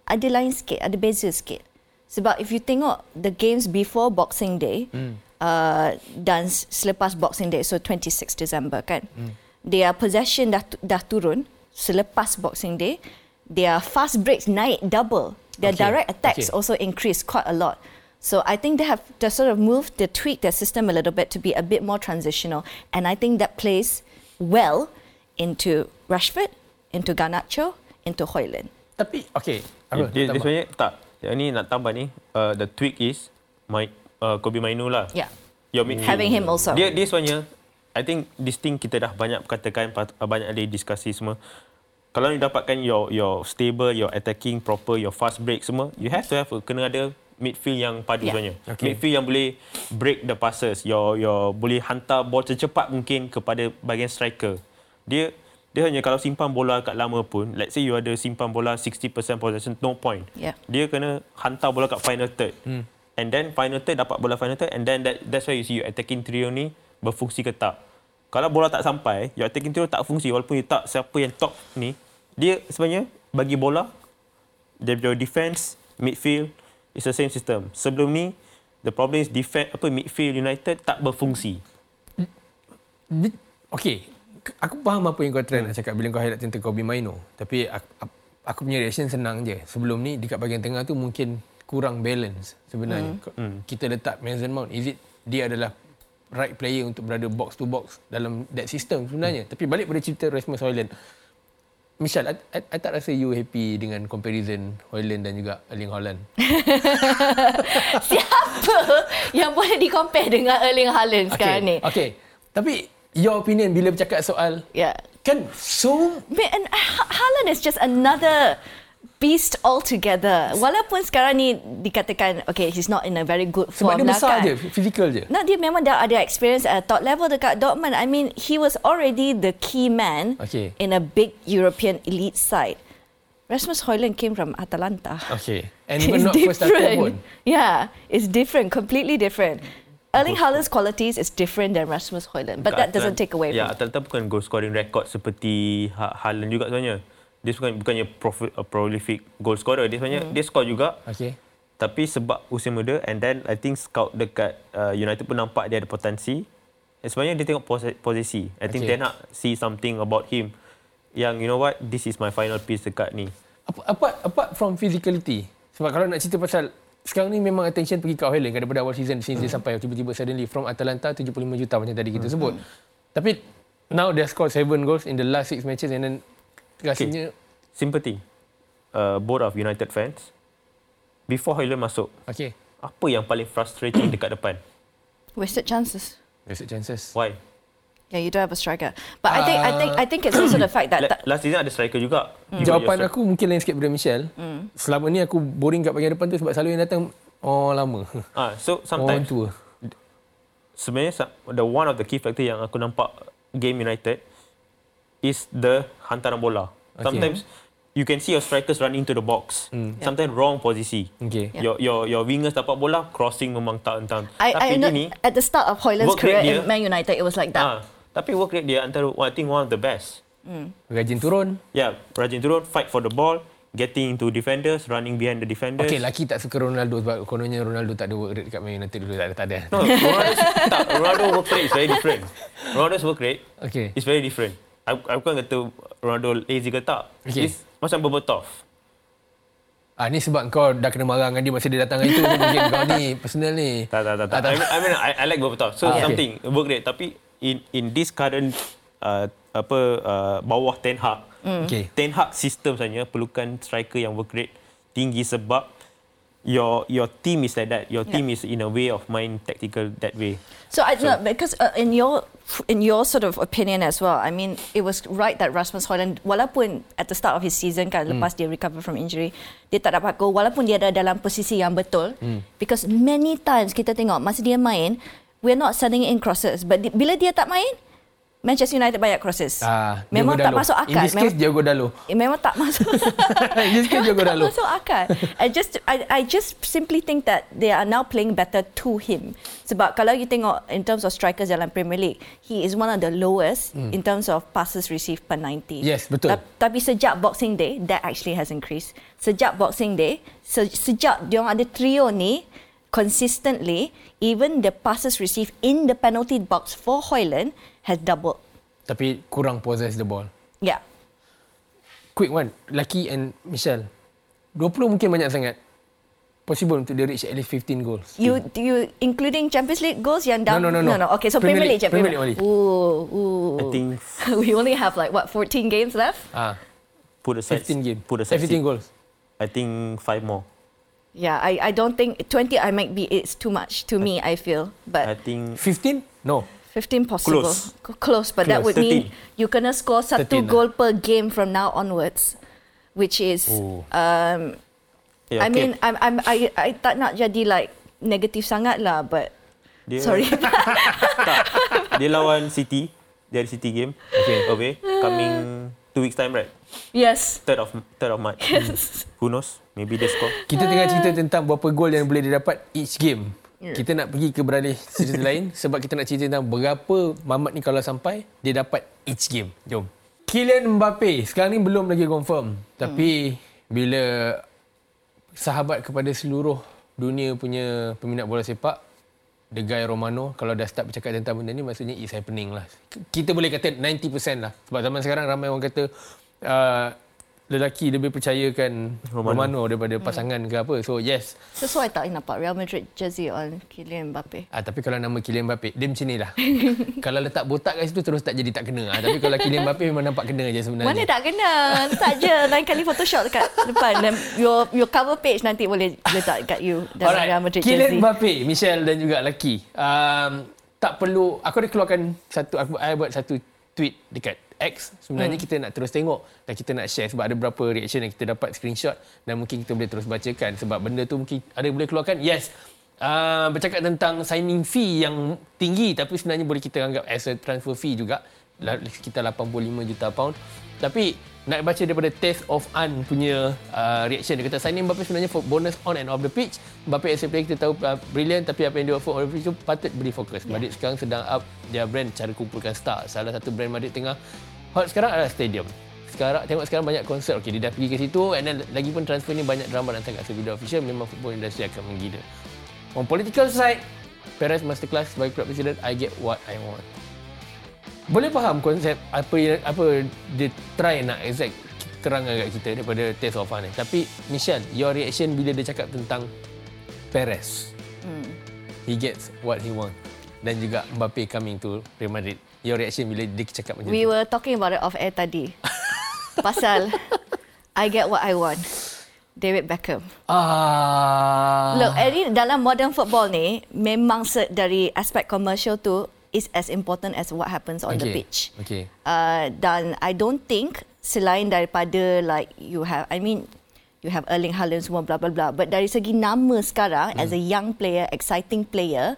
ada lain sikit ada beza sikit sebab if you tengok the games before Boxing Day mm. uh, dan selepas Boxing Day, so 26 December kan, mm. their possession dah dah turun selepas Boxing Day. Their fast breaks naik double. Their okay. direct attacks okay. also increased quite a lot. So I think they have they sort of moved, they tweaked their system a little bit to be a bit more transitional, and I think that plays well into Rashford, into Garnacho, into Hoyland. Tapi okay, dia, dia, dia sebenarnya tak yang ni nak tambah ni, uh, the tweak is my uh, Kobe Mainu lah. Yeah. Your Having him also. Dia dia sebenarnya I think this thing kita dah banyak katakan banyak ada diskusi semua. kalau you dapatkan your your stable, your attacking proper, your fast break semua, you have to have a, kena ada midfield yang padu Yeah. sebenarnya. Okay. Midfield yang boleh break the passes, your your boleh hantar bola secepat mungkin kepada bahagian striker. Dia dia hanya kalau simpan bola kat lama pun, let's say you ada simpan bola 60% possession, no point. Yeah. Dia kena hantar bola kat final third. Hmm. And then final third dapat bola final third and then that, that's why you see you attacking trio ni berfungsi ke tak. Kalau bola tak sampai, your attacking trio tak fungsi walaupun you tak siapa yang top ni, dia sebenarnya bagi bola dia defense, midfield it's the same system. Sebelum ni the problem is defense apa midfield United tak berfungsi. Okay, aku faham apa yang kau try nak cakap bila kau highlight tentang Kobe Maino. Tapi aku, aku, punya reaction senang je. Sebelum ni dekat bahagian tengah tu mungkin kurang balance sebenarnya. Hmm. Kita letak Mason Mount. Is it dia adalah right player untuk berada box to box dalam that system sebenarnya. Tapi balik pada cerita Rasmus Højlund. Michelle, I, I, I tak rasa you happy dengan comparison Højlund dan juga Erling Haaland. [laughs] Siapa yang boleh di-compare dengan Erling Haaland sekarang ni? Okay. Tapi your opinion bila bercakap soal Yeah. kan so and Ha- Haaland is just another beast altogether. Walaupun sekarang ni dikatakan, okay, he's not in a very good sebab form dia lah besar kan. je, fizikal je. Nah, dia memang dah ada experience at top level dekat Dortmund. I mean, he was already the key man Okay. in a big European elite side. Rasmus Højlund came from Atalanta. Okay. And [laughs] even not first pun. Yeah, it's different, completely different. Erling Haaland's qualities is different than Rasmus Højlund, but that doesn't take away Ya, from Atalanta bukan goal scoring record seperti Ha- Haaland juga sebenarnya. Dia bukan bukannya profi, uh, prolific goal scorer. Dia sebenarnya Hmm. dia score juga. Okay. Tapi sebab usia muda and then I think scout dekat uh, United pun nampak dia ada potensi. And sebenarnya dia tengok pos- posisi. I think Okay. Ten Hag see something about him yang you know what this is my final piece dekat ni. Apa- Apart, apart from physicality, sebab kalau nak cerita pasal sekarang ni memang attention pergi ke kan daripada awal season since dia sampai tiba-tiba suddenly from Atalanta 75 juta macam tadi kita sebut. Tapi now dia score 7 goals in the last 6 matches and then rasanya Sympathy. Uh, both of United fans. Before Højlund masuk, okay. apa yang paling frustrating dekat depan? wasted chances. A chances. Why? Yeah, you don't have a striker. But I think I think I think it's also the fact that [coughs] La- last season ada striker juga. Got Jawapan aku mungkin lain sikit daripada Michelle. Selama ni aku boring kat bahagian depan tu sebab selalu yang datang oh lama. [laughs] Ah, so Orang sometimes tua. sebenarnya the one of the key factor yang aku nampak game United is the hantaran bola. Okay. Sometimes you can see your strikers running to the box. Sometimes wrong posisi. Okay. Your your your wingers dapat bola crossing memang tak entah. I, I Tapi know dia ni at the start of rate career dia- in Man United, it was like that. ah, tapi work rate dia antara I think one of the best. Rajin turun. Yeah, rajin turun, fight for the ball, getting into defenders, running behind the defenders. Okay, lelaki tak suka Ronaldo sebab kononnya Ronaldo tak ada work rate dekat Man United dulu. Tak ada. Tak ada. No, Ronaldo tak. Ronaldo work rate is very different. Ronaldo's work rate Okay. is very different. Aku, aku bukan kata Ronaldo lazy ke tak. Okay. It's macam Berbatov. Ah ni sebab kau dah kena marah dengan dia masa dia datang hari tu mungkin kau ni personal ni. Tak, tak, tak. tak. Ah, I mean, I, mean I, I like Berbatov. So Ah, okay. something work rate. Tapi in in this current uh, apa uh, bawah Ten Hag, Okay. Ten Hag system saja perlukan striker yang work rate tinggi sebab your your team is like that. Your Yeah. team is in a way of mind tactical that way. So I know because uh, in your in your sort of opinion as well, I mean, it was right that Rasmus Højlund, walaupun at the start of his season kan, lepas dia recover from injury, dia tak dapat gol, walaupun dia ada dalam posisi yang betul, because many times kita tengok masa dia main, we're not sending in crosses, but di, bila dia tak main, Manchester United banyak crosses. Ah, memang tak masuk In akal. this case, Diogo Dalo. Memang tak masuk. [laughs] In this case, Diogo [laughs] tak Dalo. masuk akal. I just I, I just simply think that they are now playing better to him. Sebab kalau you tengok in terms of strikers dalam Premier League, he is one of the lowest in terms of passes received per 90. Hmm. Yes, betul. Ta- tapi sejak Boxing Day, that actually has increased. Sejak Boxing Day, se- sejak dia ada trio ni, consistently, even the passes received in the penalty box for Hoyland has doubled. Tapi kurang possess the ball. Yeah. Quick one. Lucky and Michelle. 20 mungkin banyak sangat. Possible untuk dia reach at least 15 goals. You you including Champions League goals yang down? No, no, no, no. Okay, so Premier Premier, League, League, je, Premier League only. Ooh, ooh. I think [laughs] we only have like what 14 games left. Ah, put aside 15 game. Put aside 15 goals. I think five more. Yeah, I I don't think 20. I might be it's too much to me. I feel, I but think 15? No. 15 possible. Close. Close, but that Close. would mean you kena score satu 13 goal per game from now onwards, which is, Oh. um, Yeah, I okay. mean, I'm, I'm, I, I tak nak jadi like negatif sangat lah, but Dia- sorry. [laughs] tak. Dia lawan City. Dia ada City game. Okay. Away. Coming two weeks time, right? Yes. Third of third of March. Who knows? Maybe they score. Kita tengah cerita tentang berapa gol yang boleh dia dapat each game. Kita nak pergi ke beralih cerita [laughs] lain sebab kita nak cerita tentang berapa Mamat ni kalau sampai dia dapat each game. Jom. Kylian Mbappe sekarang ni belum lagi confirm. Tapi bila sahabat kepada seluruh dunia punya peminat bola sepak The Guy Romano kalau dah start bercakap tentang benda ni maksudnya it's happening lah. Kita boleh kata 90% lah. Sebab zaman sekarang ramai orang kata uh, lelaki lebih percayakan Romano, Romano. Daripada pasangan ke apa. So yes. Sesuai tak nampak Real Madrid jersey on Kylian Mbappe? Ah, tapi kalau nama Kylian Mbappe, dia macam ni lah. [laughs] kalau letak botak kat situ terus tak jadi tak kena. Ah, tapi kalau Kylian Mbappe memang nampak kena je sebenarnya. Mana tak kena? Letak je lain kali Photoshop dekat depan. Dan your your cover page nanti boleh letak kat you dalam Alright. Real Madrid Kylian jersey. Mbappe, Michelle dan juga Lucky. Um, tak perlu, aku ada keluarkan satu, aku I buat satu tweet dekat X. Sebenarnya hmm. kita nak terus tengok dan kita nak share sebab ada beberapa reaction yang kita dapat screenshot dan mungkin kita boleh terus bacakan sebab benda tu mungkin ada boleh keluarkan. Yes. Uh, bercakap tentang signing fee yang tinggi tapi sebenarnya boleh kita anggap as a transfer fee juga sekitar 85 juta pound. Tapi nak baca daripada Taste of An punya uh, reaction dia kata signing Mbappe sebenarnya for bonus on and off the pitch. Mbappe as a player kita tahu uh, brilliant tapi apa yang dia offer on the pitch tu patut beri fokus. Yeah. Madrid sekarang sedang up dia brand cara kumpulkan star. Salah satu brand Madrid tengah hot sekarang adalah stadium. Sekarang tengok sekarang banyak konsert. Okey dia dah pergi ke situ and then lagi pun transfer ni banyak drama dan sangat video official memang football industry akan menggila. On political side, Perez masterclass sebagai club president, I get what I want. Boleh faham konsep apa yang, apa dia try nak exact terangkan kat kita daripada Taste of Fun ni. Tapi Michelle, your reaction bila dia cakap tentang Perez. Hmm. He gets what he want. Dan juga Mbappe coming to Real Madrid. Your reaction bila dia cakap macam We tu? were talking about it off air tadi. [laughs] Pasal I get what I want. David Beckham. Ah. Look, Eddie dalam modern football ni memang dari aspek commercial tu is as important as what happens on the Okay. pitch. Okay. Uh, dan I don't think selain daripada like you have, I mean, you have Erling Haaland semua bla bla bla. But dari segi nama sekarang as a young player, exciting player,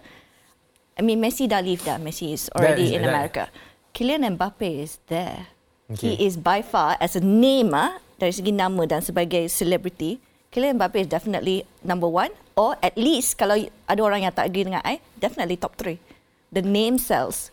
I mean Messi dah leave dah. Messi is already is- in that- America. Kylian Mbappe is there. Okay. He is by far as a name ah, dari segi nama dan sebagai celebrity, Kylian Mbappe is definitely number one or at least kalau ada orang yang tak agree dengan I, definitely top three. The name sells.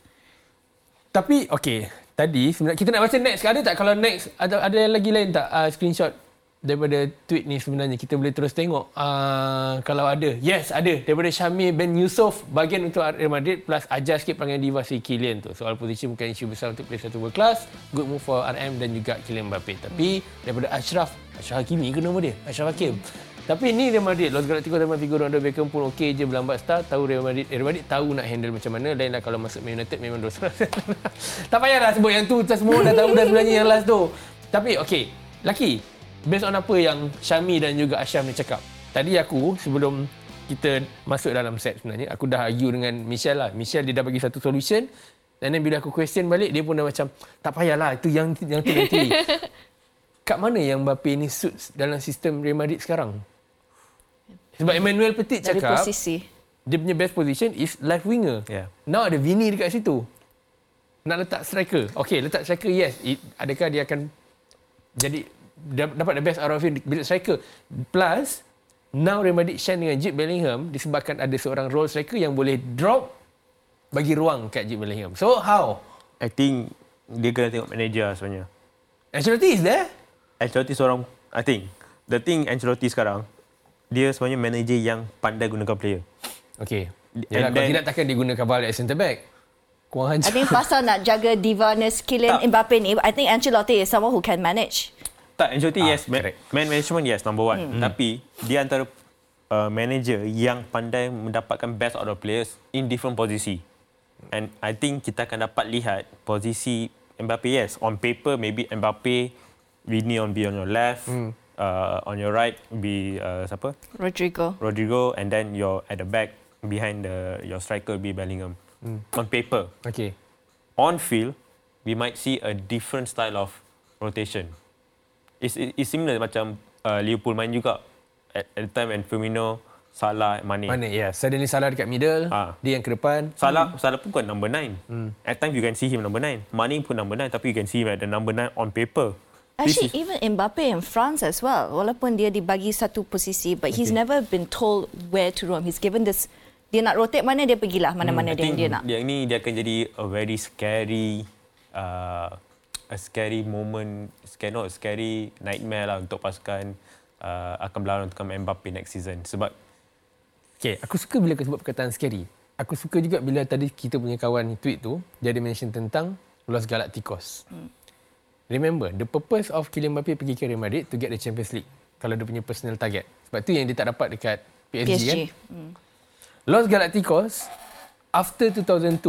Tapi okey, tadi sebenarnya kita nak baca next. Ada tak kalau next ada ada lagi lain tak uh, screenshot daripada tweet ni sebenarnya kita boleh terus tengok uh, kalau ada. Yes, ada daripada Syamir Ben Yusof bagian untuk Real Madrid plus ajar sikit perangai diva si Kylian tu. Soal posisi bukan isu besar untuk player satu world class. Good move for RM dan juga Kylian Mbappe. Tapi daripada Ashraf, Ashraf Hakimi ke nama dia? Ashraf Hakim. Tapi ni Real Madrid, Los Galacticos dan figur Ronaldo Beckham pun okey je berlambat start. Tahu Real Madrid, eh, Real Madrid tahu nak handle macam mana. Lainlah kalau masuk Man United memang dosa. [laughs] tak payahlah sebut yang tu, semua dah tahu dah sebenarnya yang last tu. Tapi okey, Laki, based on apa yang Syami dan juga Asyam ni cakap. Tadi aku sebelum kita masuk dalam set sebenarnya, aku dah argue dengan Michelle lah. Michelle dia dah bagi satu solution. Dan then bila aku question balik, dia pun dah macam, tak payahlah, itu yang, yang tu nanti. [laughs] Kat mana yang Mbappe ni suits dalam sistem Real Madrid sekarang? Sebab Emmanuel Petit Dari cakap, posisi. dia punya best position is left winger. Yeah. Now ada Vini dekat situ. Nak letak striker. Okay, letak striker, yes. It, adakah dia akan jadi dapat the best out of him bila striker. Plus, now Real Madrid shine dengan Jude Bellingham disebabkan ada seorang role striker yang boleh drop bagi ruang kat Jude Bellingham. So, how? I think dia kena tengok manager lah sebenarnya. Ancelotti is there? Ancelotti seorang, I think, the thing Ancelotti sekarang, dia sebenarnya manager yang pandai gunakan player. Okay. Yalah, kalau then- tidak takkan dia guna Cavani as centre back. Kurang I think pasal nak jaga Divanes Kylian. Mbappe ni, I think Ancelotti is someone who can manage. Tak, Ancelotti Ah, yes, man, man management yes, number one. Hmm. Tapi, dia antara uh, manager yang pandai mendapatkan best out of players in different posisi. And I think kita akan dapat lihat posisi Mbappe, yes. On paper, maybe Mbappe, Vini on be on your left, hmm. uh, on your right, be uh, siapa? Rodrigo. Rodrigo, and then your at the back, behind the your striker, be Bellingham. on paper. Okay. On field, we might see a different style of rotation. It's, it's similar macam uh, Liverpool main juga at, at the time when Firmino, Salah, Mane. Mana ya? Suddenly Salah dekat middle, Ah. dia yang ke depan. Salah, Salah pun bukan number 9. At times you can see him number 9. Mane pun number 9 tapi you can see him at the number 9 on paper. Actually, is- even Mbappe in France as well, walaupun dia dibagi satu posisi, but he's Okay. never been told where to roam. He's given this, dia nak rotate mana dia pergilah, mana-mana I dia think dia nak. Dia ni dia akan jadi a very scary uh, a scary moment, scary not a scary nightmare lah untuk pasukan uh, akan berlawan untuk Mbappe next season sebab Okay, aku suka bila kau sebut perkataan scary. Aku suka juga bila tadi kita punya kawan tweet tu, dia ada mention tentang Los Galacticos. Hmm. Remember, the purpose of Kylian Mbappe pergi ke Real Madrid to get the Champions League. Kalau dia punya personal target. Sebab tu yang dia tak dapat dekat PSG, PSG. kan. Los Galacticos, after 2002,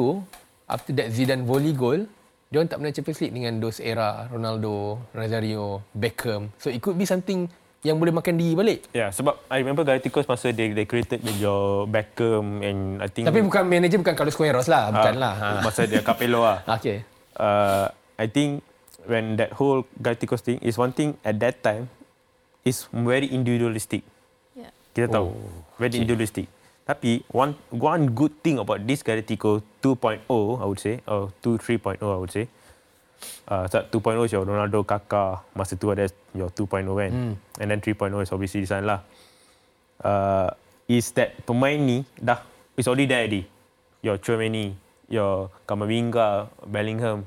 after that Zidane volley goal, dia orang tak pernah Champions League dengan those era Ronaldo, Rosario, Beckham. So it could be something yang boleh makan diri balik. yeah sebab I remember Galacticos masa they, they created with your Beckham and I think Tapi bukan manager bukan Carlos Queiroz lah, bukanlah. uh, Ha. masa dia Capello lah [laughs] Okay. uh, I think when that whole Galacticos thing is one thing at that time is very individualistic. Yeah. Kita tahu. Oh, very okay. individualistic. Tapi one one good thing about this Galactico 2.0 I would say or 2 3.0 I would say. Uh, so 2.0 is your Ronaldo, Kaká. Masa tu ada your 2.0 kan. Hmm. And then 3.0 is obviously this one lah. Uh, is that pemain ni dah is already there already. Your Chouameni, your Kamavinga, Bellingham,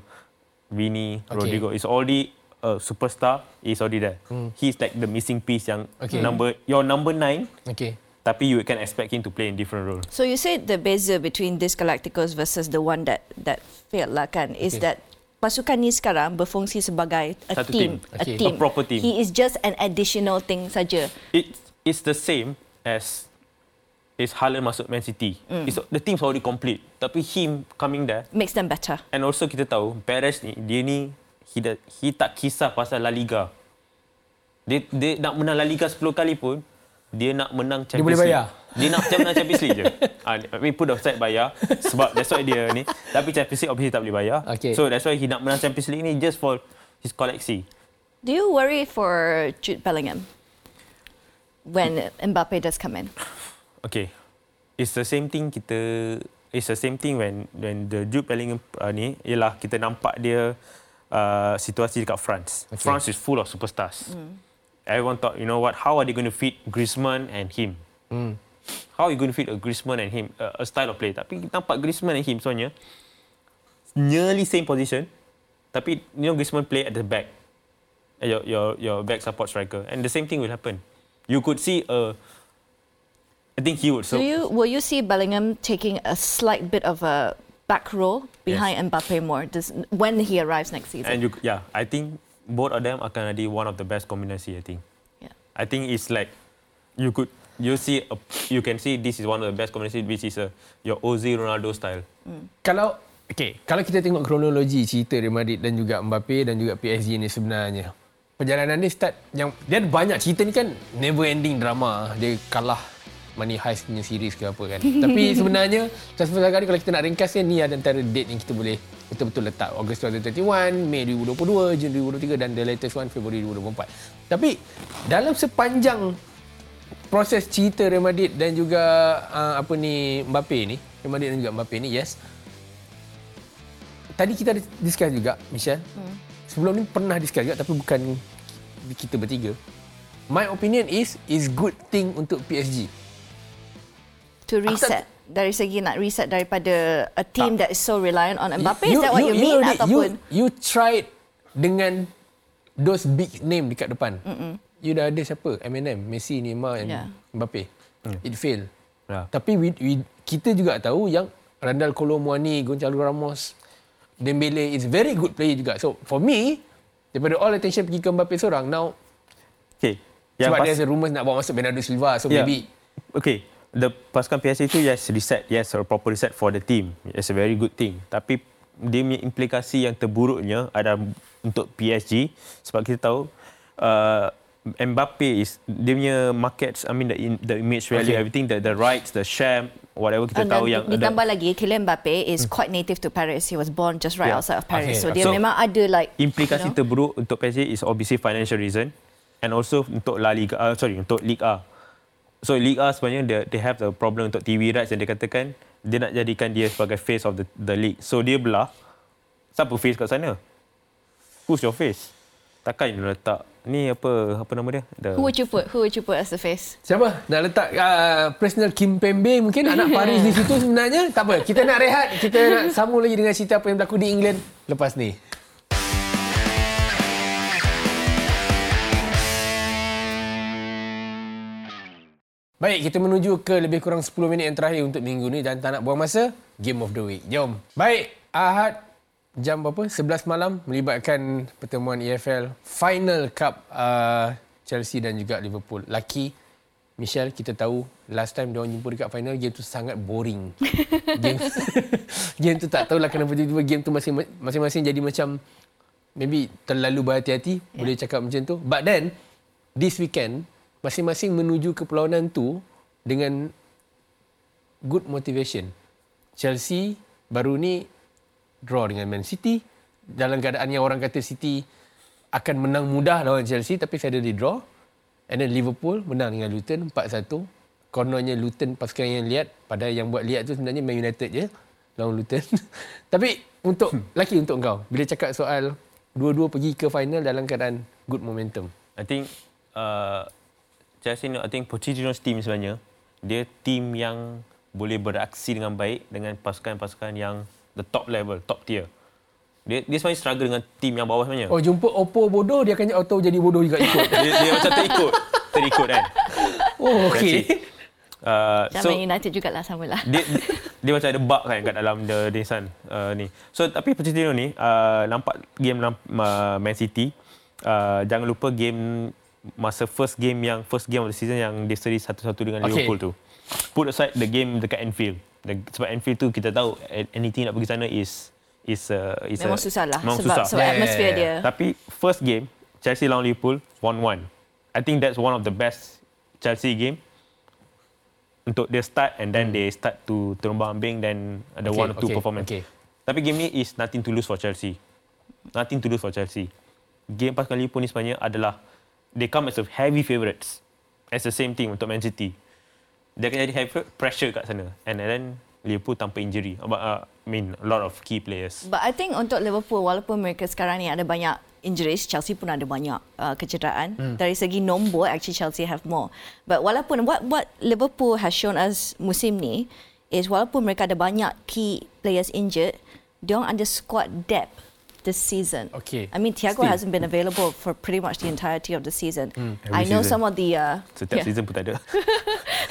Vini, Okay. Rodrigo. Is already a superstar. Is already there. He's like the missing piece yang Okay. number your number nine Okay. Tapi you can expect him to play in different roles. So you said the beza between this Galacticos versus the one that that failed lah kan is Okay. that pasukan ni sekarang berfungsi sebagai a Satu team, team. a Okay. team. A proper team. He is just an additional thing saja. It it's the same as is Haaland masuk Man City. Mm. It's, the team's already complete. Tapi him coming there Makes them better. and also kita tahu Perez ni dia ni he, da, he tak kisah pasal La Liga. Dia, dia nak menang La Liga 10 kali pun dia nak menang Champions boleh bayar? League. Dia nak macam menang Champions League je. Ah, I mean put aside bayar sebab that's why dia ni. Tapi Champions League obviously tak boleh bayar. Okay. So that's why he nak menang Champions League ni just for his koleksi. Do you worry for Jude Bellingham when Mbappe does come in? Okay. It's the same thing kita it's the same thing when when the Jude Bellingham uh, ni ialah kita nampak dia uh, situasi dekat France. Okay. France is full of superstars. Everyone thought, you know what, how are they going to fit Griezmann and him? Hmm. How are you going to fit a Griezmann and him uh, a style of play? Tapi kita nampak Griezmann and him sebenarnya nearly same position. Tapi you know Griezmann play at the back. At Your your your back support striker and the same thing will happen. You could see a I think he would. So So you will you see Bellingham taking a slight bit of a back row behind Mbappe more this, when he arrives next season? And you, yeah, I think both of them akan jadi one of the best combination. I think. yeah. I think it's like you could you see a, you can see this is one of the best combination which is a your Ozil Ronaldo style. Kalau okay, kalau kita tengok kronologi cerita Real Madrid dan juga Mbappe dan juga PSG ni sebenarnya perjalanan dia start yang dia ada banyak cerita ni kan never ending drama. Dia kalah Money Heist punya series ke apa kan. [laughs] Tapi sebenarnya transfer Zaghari kalau kita nak ringkasnya ni ada antara date yang kita boleh betul-betul letak. Ogos 2021, Mei 2022, Jun 2023 dan the latest one February 2024. Tapi dalam sepanjang proses cerita Real Madrid dan juga uh, apa ni Mbappe ni, Real Madrid dan juga Mbappe ni, yes. Tadi kita ada discuss juga, Michelle. Hmm. Sebelum ni pernah discuss juga tapi bukan kita bertiga. My opinion is is good thing untuk PSG. To reset dari segi nak reset daripada a team that is so reliant on Mbappe. is You- that what you, mean already- ataupun? You, you tried dengan those big name dekat depan. Mm-mm. You dah ada siapa? Eminem, Messi, Neymar and Yeah. Mbappe. It fail. Yeah. Tapi we, we, kita juga tahu yang Randall Colomwani, Gonzalo Ramos, Dembele is very good player juga. So for me, daripada all attention pergi ke Mbappe seorang, now Okay. sebab pas- dia ada rumours nak bawa masuk Bernardo Silva. So Yeah. maybe Okay. The pasukan PSG itu yes reset, yes a proper reset for the team. It's a very good thing. Tapi dia punya implikasi yang terburuknya ada untuk PSG sebab kita tahu uh, Mbappe is dia punya markets I mean the in, the image value Okay. everything the the rights the share whatever kita And tahu yang ditambah lagi, Kylian Mbappe is quite native to Paris. He was born just right Yeah. outside of Paris. Okay. So dia So, memang ada like implikasi you know, terburuk untuk PSG is obviously financial reason and also untuk La Liga uh, sorry untuk Liga A. So Liga sebenarnya they, they have the problem untuk TV rights dan dia katakan dia nak jadikan dia sebagai face of the the league. So dia belah siapa face kat sana? Who's your face? Takkan dia letak ni apa apa nama dia? The, Who would you put? Who would you put as the face? Siapa? Nak letak uh, personal Kim Pembe mungkin anak [laughs] Paris di situ sebenarnya. Tak apa. Kita nak rehat. Kita nak sambung lagi dengan cerita apa yang berlaku di England lepas ni. Baik, kita menuju ke lebih kurang 10 minit yang terakhir untuk minggu ni dan tak nak buang masa, Game of the Week. Jom. Baik, Ahad jam berapa? 11 malam melibatkan pertemuan EFL Final Cup uh, Chelsea dan juga Liverpool. Laki Michelle, kita tahu last time dia orang jumpa dekat final, game tu sangat boring. [laughs] game, [laughs] game tu tak tahulah kenapa tiba-tiba game tu masing- masing-masing jadi macam maybe terlalu berhati-hati, yeah. boleh cakap macam tu. But then, this weekend, masing-masing menuju ke perlawanan tu dengan good motivation. Chelsea baru ni draw dengan Man City dalam keadaan yang orang kata City akan menang mudah lawan Chelsea tapi suddenly draw. And then Liverpool menang dengan Luton 4-1. Kononnya Luton pasukan yang lihat padahal yang buat lihat tu sebenarnya Man United je lawan Luton. [laughs] tapi untuk laki untuk kau bila cakap soal dua-dua pergi ke final dalam keadaan good momentum. I think uh, Chelsea ni I think Pochettino's team sebenarnya dia team yang boleh beraksi dengan baik dengan pasukan-pasukan yang the top level, top tier. Dia dia sebenarnya struggle dengan team yang bawah sebenarnya. Oh jumpa Oppo bodoh dia akan auto jadi bodoh juga ikut. [laughs] Dia, dia macam terikut, terikut kan. oh okey. it. Uh, so Man United jugalah sama lah. dia, dia, dia macam ada bug kan kat dalam the Nissan uh, ni. So tapi Pochettino ni uh, nampak game uh, Man City uh, jangan lupa game masa first game yang first game of the season yang dia seri satu-satu dengan Okay. Liverpool tu. Put aside the game dekat Anfield. The, sebab Anfield tu kita tahu a- anything nak pergi sana is is uh, is Memang a, susah lah Memang sebab, susah. sebab Yeah, atmosphere yeah, dia. Tapi first game Chelsea lawan Liverpool 1-1. I think that's one of the best Chelsea game untuk dia start and then they start to terombang-ambing then ada Okay, one or two okay, performance. okay. Tapi game ni is nothing to lose for Chelsea. Nothing to lose for Chelsea. Game pasukan Liverpool ni sebenarnya adalah they come as a heavy favourites as the same team untuk Man City. Dia akan jadi heavy pressure kat sana. And then Liverpool tanpa injury. But, uh, I mean a lot of key players. But I think untuk Liverpool walaupun mereka sekarang ni ada banyak injuries, Chelsea pun ada banyak uh, kecederaan. Hmm. Dari segi nombor actually Chelsea have more. But walaupun what what Liverpool has shown us musim ni is walaupun mereka ada banyak key players injured, dia ada squad depth this season. Okay. I mean Thiago Still. hasn't been available for pretty much the entirety of the season. every I know season. some of the uh, Setiap yeah. season pun tak ada.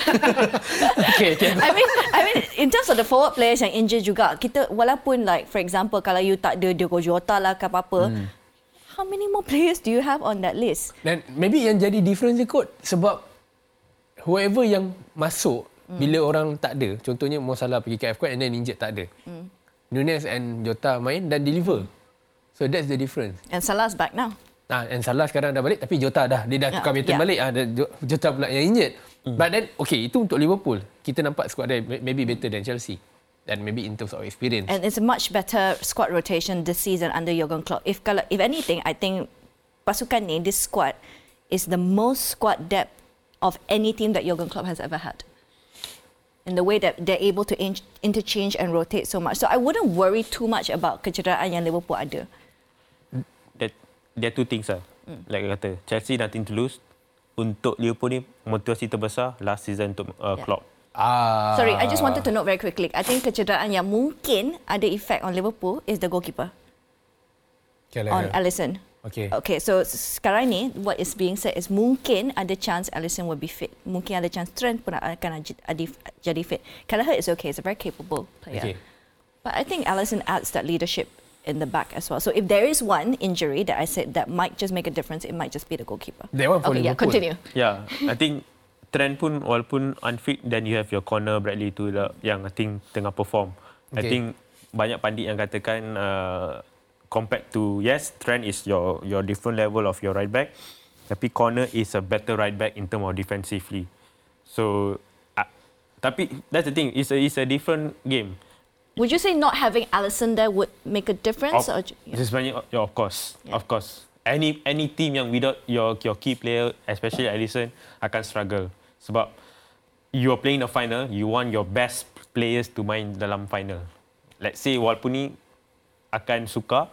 [laughs] okay, tiada. I mean, I mean, in terms of the forward players yang injured juga, kita walaupun like for example kalau you tak ada Diogo Jota lah ke apa-apa, Hmm. how many more players do you have on that list? Dan maybe yang jadi difference kot sebab whoever yang masuk mm. bila orang tak ada, contohnya Mo Salah pergi ke AFCON and then injured tak ada. Mm. Nunes and Jota main dan deliver. So that's the difference. And Salah's back now. Ah, and Salah sekarang dah balik tapi Jota dah dia dah tukar meter ya. balik ah Jota pula yang injured. But then okay itu untuk Liverpool. Kita nampak squad dia may- maybe better than Chelsea. And maybe in terms of experience. And it's a much better squad rotation this season under Jurgen Klopp. If kalau if anything, I think pasukan ni this squad is the most squad depth of any team that Jurgen Klopp has ever had. In the way that they're able to in- interchange and rotate so much. So I wouldn't worry too much about kecederaan yang Liverpool ada. There, are two things lah. Mm. Like I kata, Chelsea nothing to lose. Untuk Liverpool ni, motivasi terbesar last season untuk uh, Yeah. Klopp. ah. Sorry, I just wanted to note very quickly. I think kecederaan yang mungkin ada effect on Liverpool is the goalkeeper Okay, on lah. Alisson. Okay. Okay, so sekarang ni what is being said is mungkin ada chance Alisson will be fit. Mungkin ada chance Trent pun akan jadi fit. Gallagher is okay, he's a very capable player. Okay. But I think Alisson adds that leadership in the back as well. So if there is one injury that I said that might just make a difference, it might just be the goalkeeper. That one for okay, yeah, continue. Yeah, I think Trent pun walaupun unfit, then you have your corner Bradley tu lah, yang I think tengah perform. I Okay. think banyak pandit yang katakan uh, compared to yes, Trent is your your different level of your right back. Tapi corner is a better right back in term of defensively. So, uh, tapi that's the thing. It's a it's a different game. Would you say not having Allison there would make a difference? Of, or, yeah. sebenarnya, yeah, of course, Yeah. of course. Any any team yang without your your key player, especially Alisson, akan struggle. Sebab you are playing the final, you want your best players to main dalam final. Let's say walaupun ni akan suka,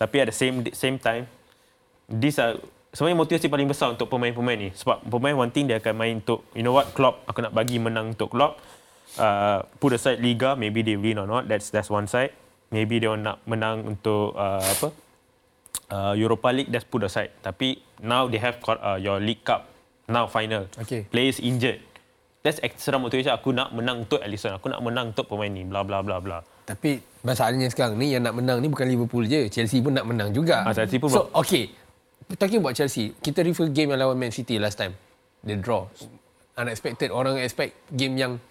tapi at the same same time, these are sebenarnya motivasi paling besar untuk pemain-pemain ni. Sebab pemain one thing dia akan main untuk, you know what, Klopp, aku nak bagi menang untuk Klopp. Uh, put aside Liga, maybe they win or not, that's that's one side. Maybe dia nak menang untuk uh, apa? Uh, Europa League, that's put aside. Tapi now they have got, uh, your League Cup, now final. Okay. Players injured. That's extra motivation. Aku nak menang untuk Alisson. Aku nak menang untuk pemain ni. Bla bla bla bla. Tapi masalahnya sekarang ni yang nak menang ni bukan Liverpool je. Chelsea pun nak menang juga. Ah, Chelsea pun So, okay. Talking about Chelsea, kita review game yang lawan Man City last time. The draw. Unexpected. Orang expect game yang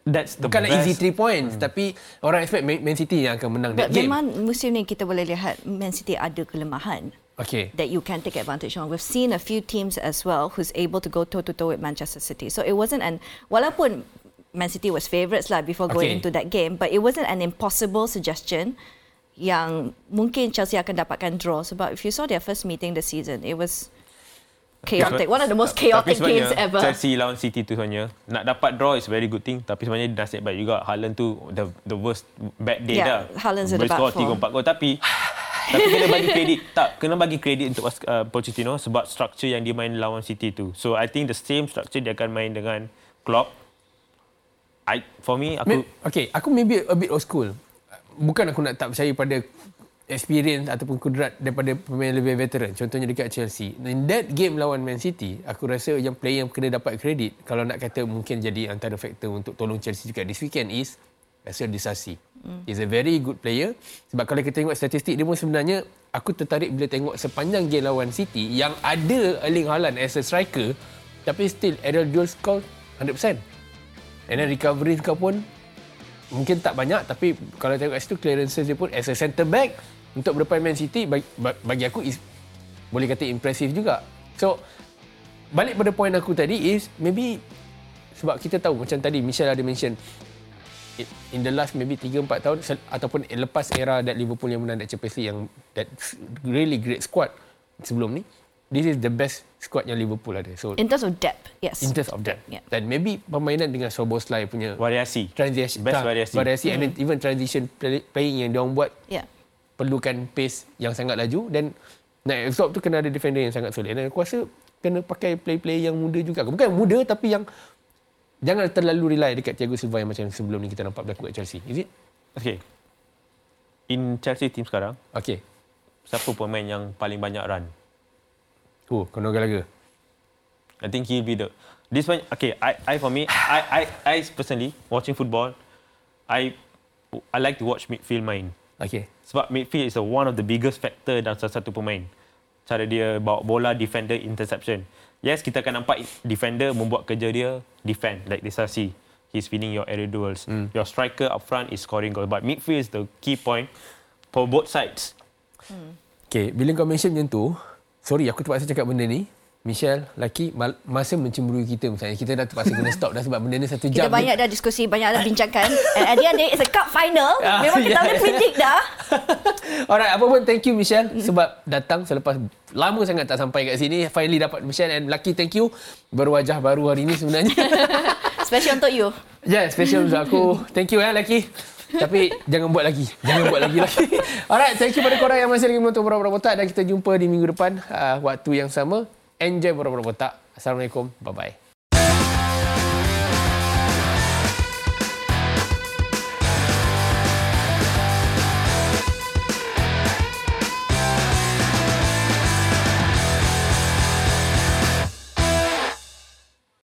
That's the bukanlah best. easy three points. Hmm. Tapi orang expect Man City yang akan menang But that game. memang musim ni kita boleh lihat Man City ada kelemahan Okay. that you can take advantage of. We've seen a few teams as well who's able to go toe to toe with Manchester City. So it wasn't an walaupun Man City was favourites lah before going Okay. into that game, but it wasn't an impossible suggestion yang mungkin Chelsea akan dapatkan draw sebab if you saw their first meeting this season, it was chaotic. One of the most chaotic tapi games ever. Chelsea lawan City tu sebenarnya nak dapat draw is very good thing tapi sebenarnya nasib baik juga Haaland tu the the worst bad day Yeah, dah. Haaland's in the Boleh bad score form. 3 4 gol tapi [laughs] tapi kena bagi kredit tak kena bagi kredit untuk uh, Pochettino sebab structure yang dia main lawan City tu. So I think the same structure dia akan main dengan Klopp. I for me aku okay, aku maybe a bit old school. Bukan aku nak tak percaya pada experience ataupun kudrat daripada pemain lebih veteran. Contohnya dekat Chelsea. In that game lawan Man City, aku rasa yang player yang kena dapat kredit, kalau nak kata mungkin jadi antara faktor untuk tolong Chelsea juga this weekend is Basil Disasi. He's a very good player. Sebab kalau kita tengok statistik dia pun sebenarnya, aku tertarik bila tengok sepanjang game lawan City yang ada Erling Haaland as a striker, tapi still Ariel Joel score 100%. And then recovery kau pun mungkin tak banyak tapi kalau tengok kat situ clearances dia pun as a centre back untuk berdepan Man City bagi, bagi aku is boleh kata impressive juga. So balik pada point aku tadi is maybe sebab kita tahu macam tadi Michelle ada mention in the last maybe 3 4 tahun ataupun lepas era that Liverpool yang menang that Champions League yang that really great squad sebelum ni this is the best squad yang Liverpool ada. So In terms of depth, yes. in terms of that. Yeah. Dan maybe permainan dengan Soboslai punya variasi. transition Best variasi. variasi and then even transition play- playing yang diorang buat Yeah. Perlukan pace yang sangat laju dan nak absorb tu kena ada defender yang sangat solid dan aku rasa kena pakai play-play yang muda juga bukan muda tapi yang jangan terlalu rely dekat Thiago Silva yang macam sebelum ni kita nampak berlaku kat Chelsea is it? Okay. In Chelsea team sekarang, Okay. siapa pemain yang paling banyak run? Oh, kena laga. I think he'll be the this one. Okay, I, I for me, I, I, I personally watching football, I, I like to watch midfield main. Okay. Sebab midfield is a, one of the biggest factor dalam salah satu pemain. Cara dia bawa bola, defender, interception. Yes, kita akan nampak defender membuat kerja dia defend like Disasi. He's winning your aerial duels. Mm. Your striker up front is scoring goal. But midfield is the key point for both sides. Okay, bila kau mention macam tu, sorry aku terpaksa cakap benda ni. Michelle, laki, masa mencemburui kita misalnya. Kita dah terpaksa kena stop dah sebab benda ni satu Kita jam. banyak dah diskusi, banyak dah bincangkan. And at the end, it's a cup final. Ah, Memang kita yeah. boleh predict dah. [laughs] Alright, apa pun thank you Michelle sebab datang selepas lama sangat tak sampai kat sini. Finally dapat Michelle and Lucky thank you. Berwajah baru hari ni sebenarnya. [laughs] Special untuk you. ya, yeah, special untuk aku. Thank you eh Lucky. Tapi jangan buat lagi. Jangan buat lagi lagi. [laughs] Alright, thank you pada korang yang masih lagi menonton Borak-Borak Botak dan kita jumpa di minggu depan uh, waktu yang sama. Enjoy Borak-Borak Botak. Assalamualaikum. Bye-bye.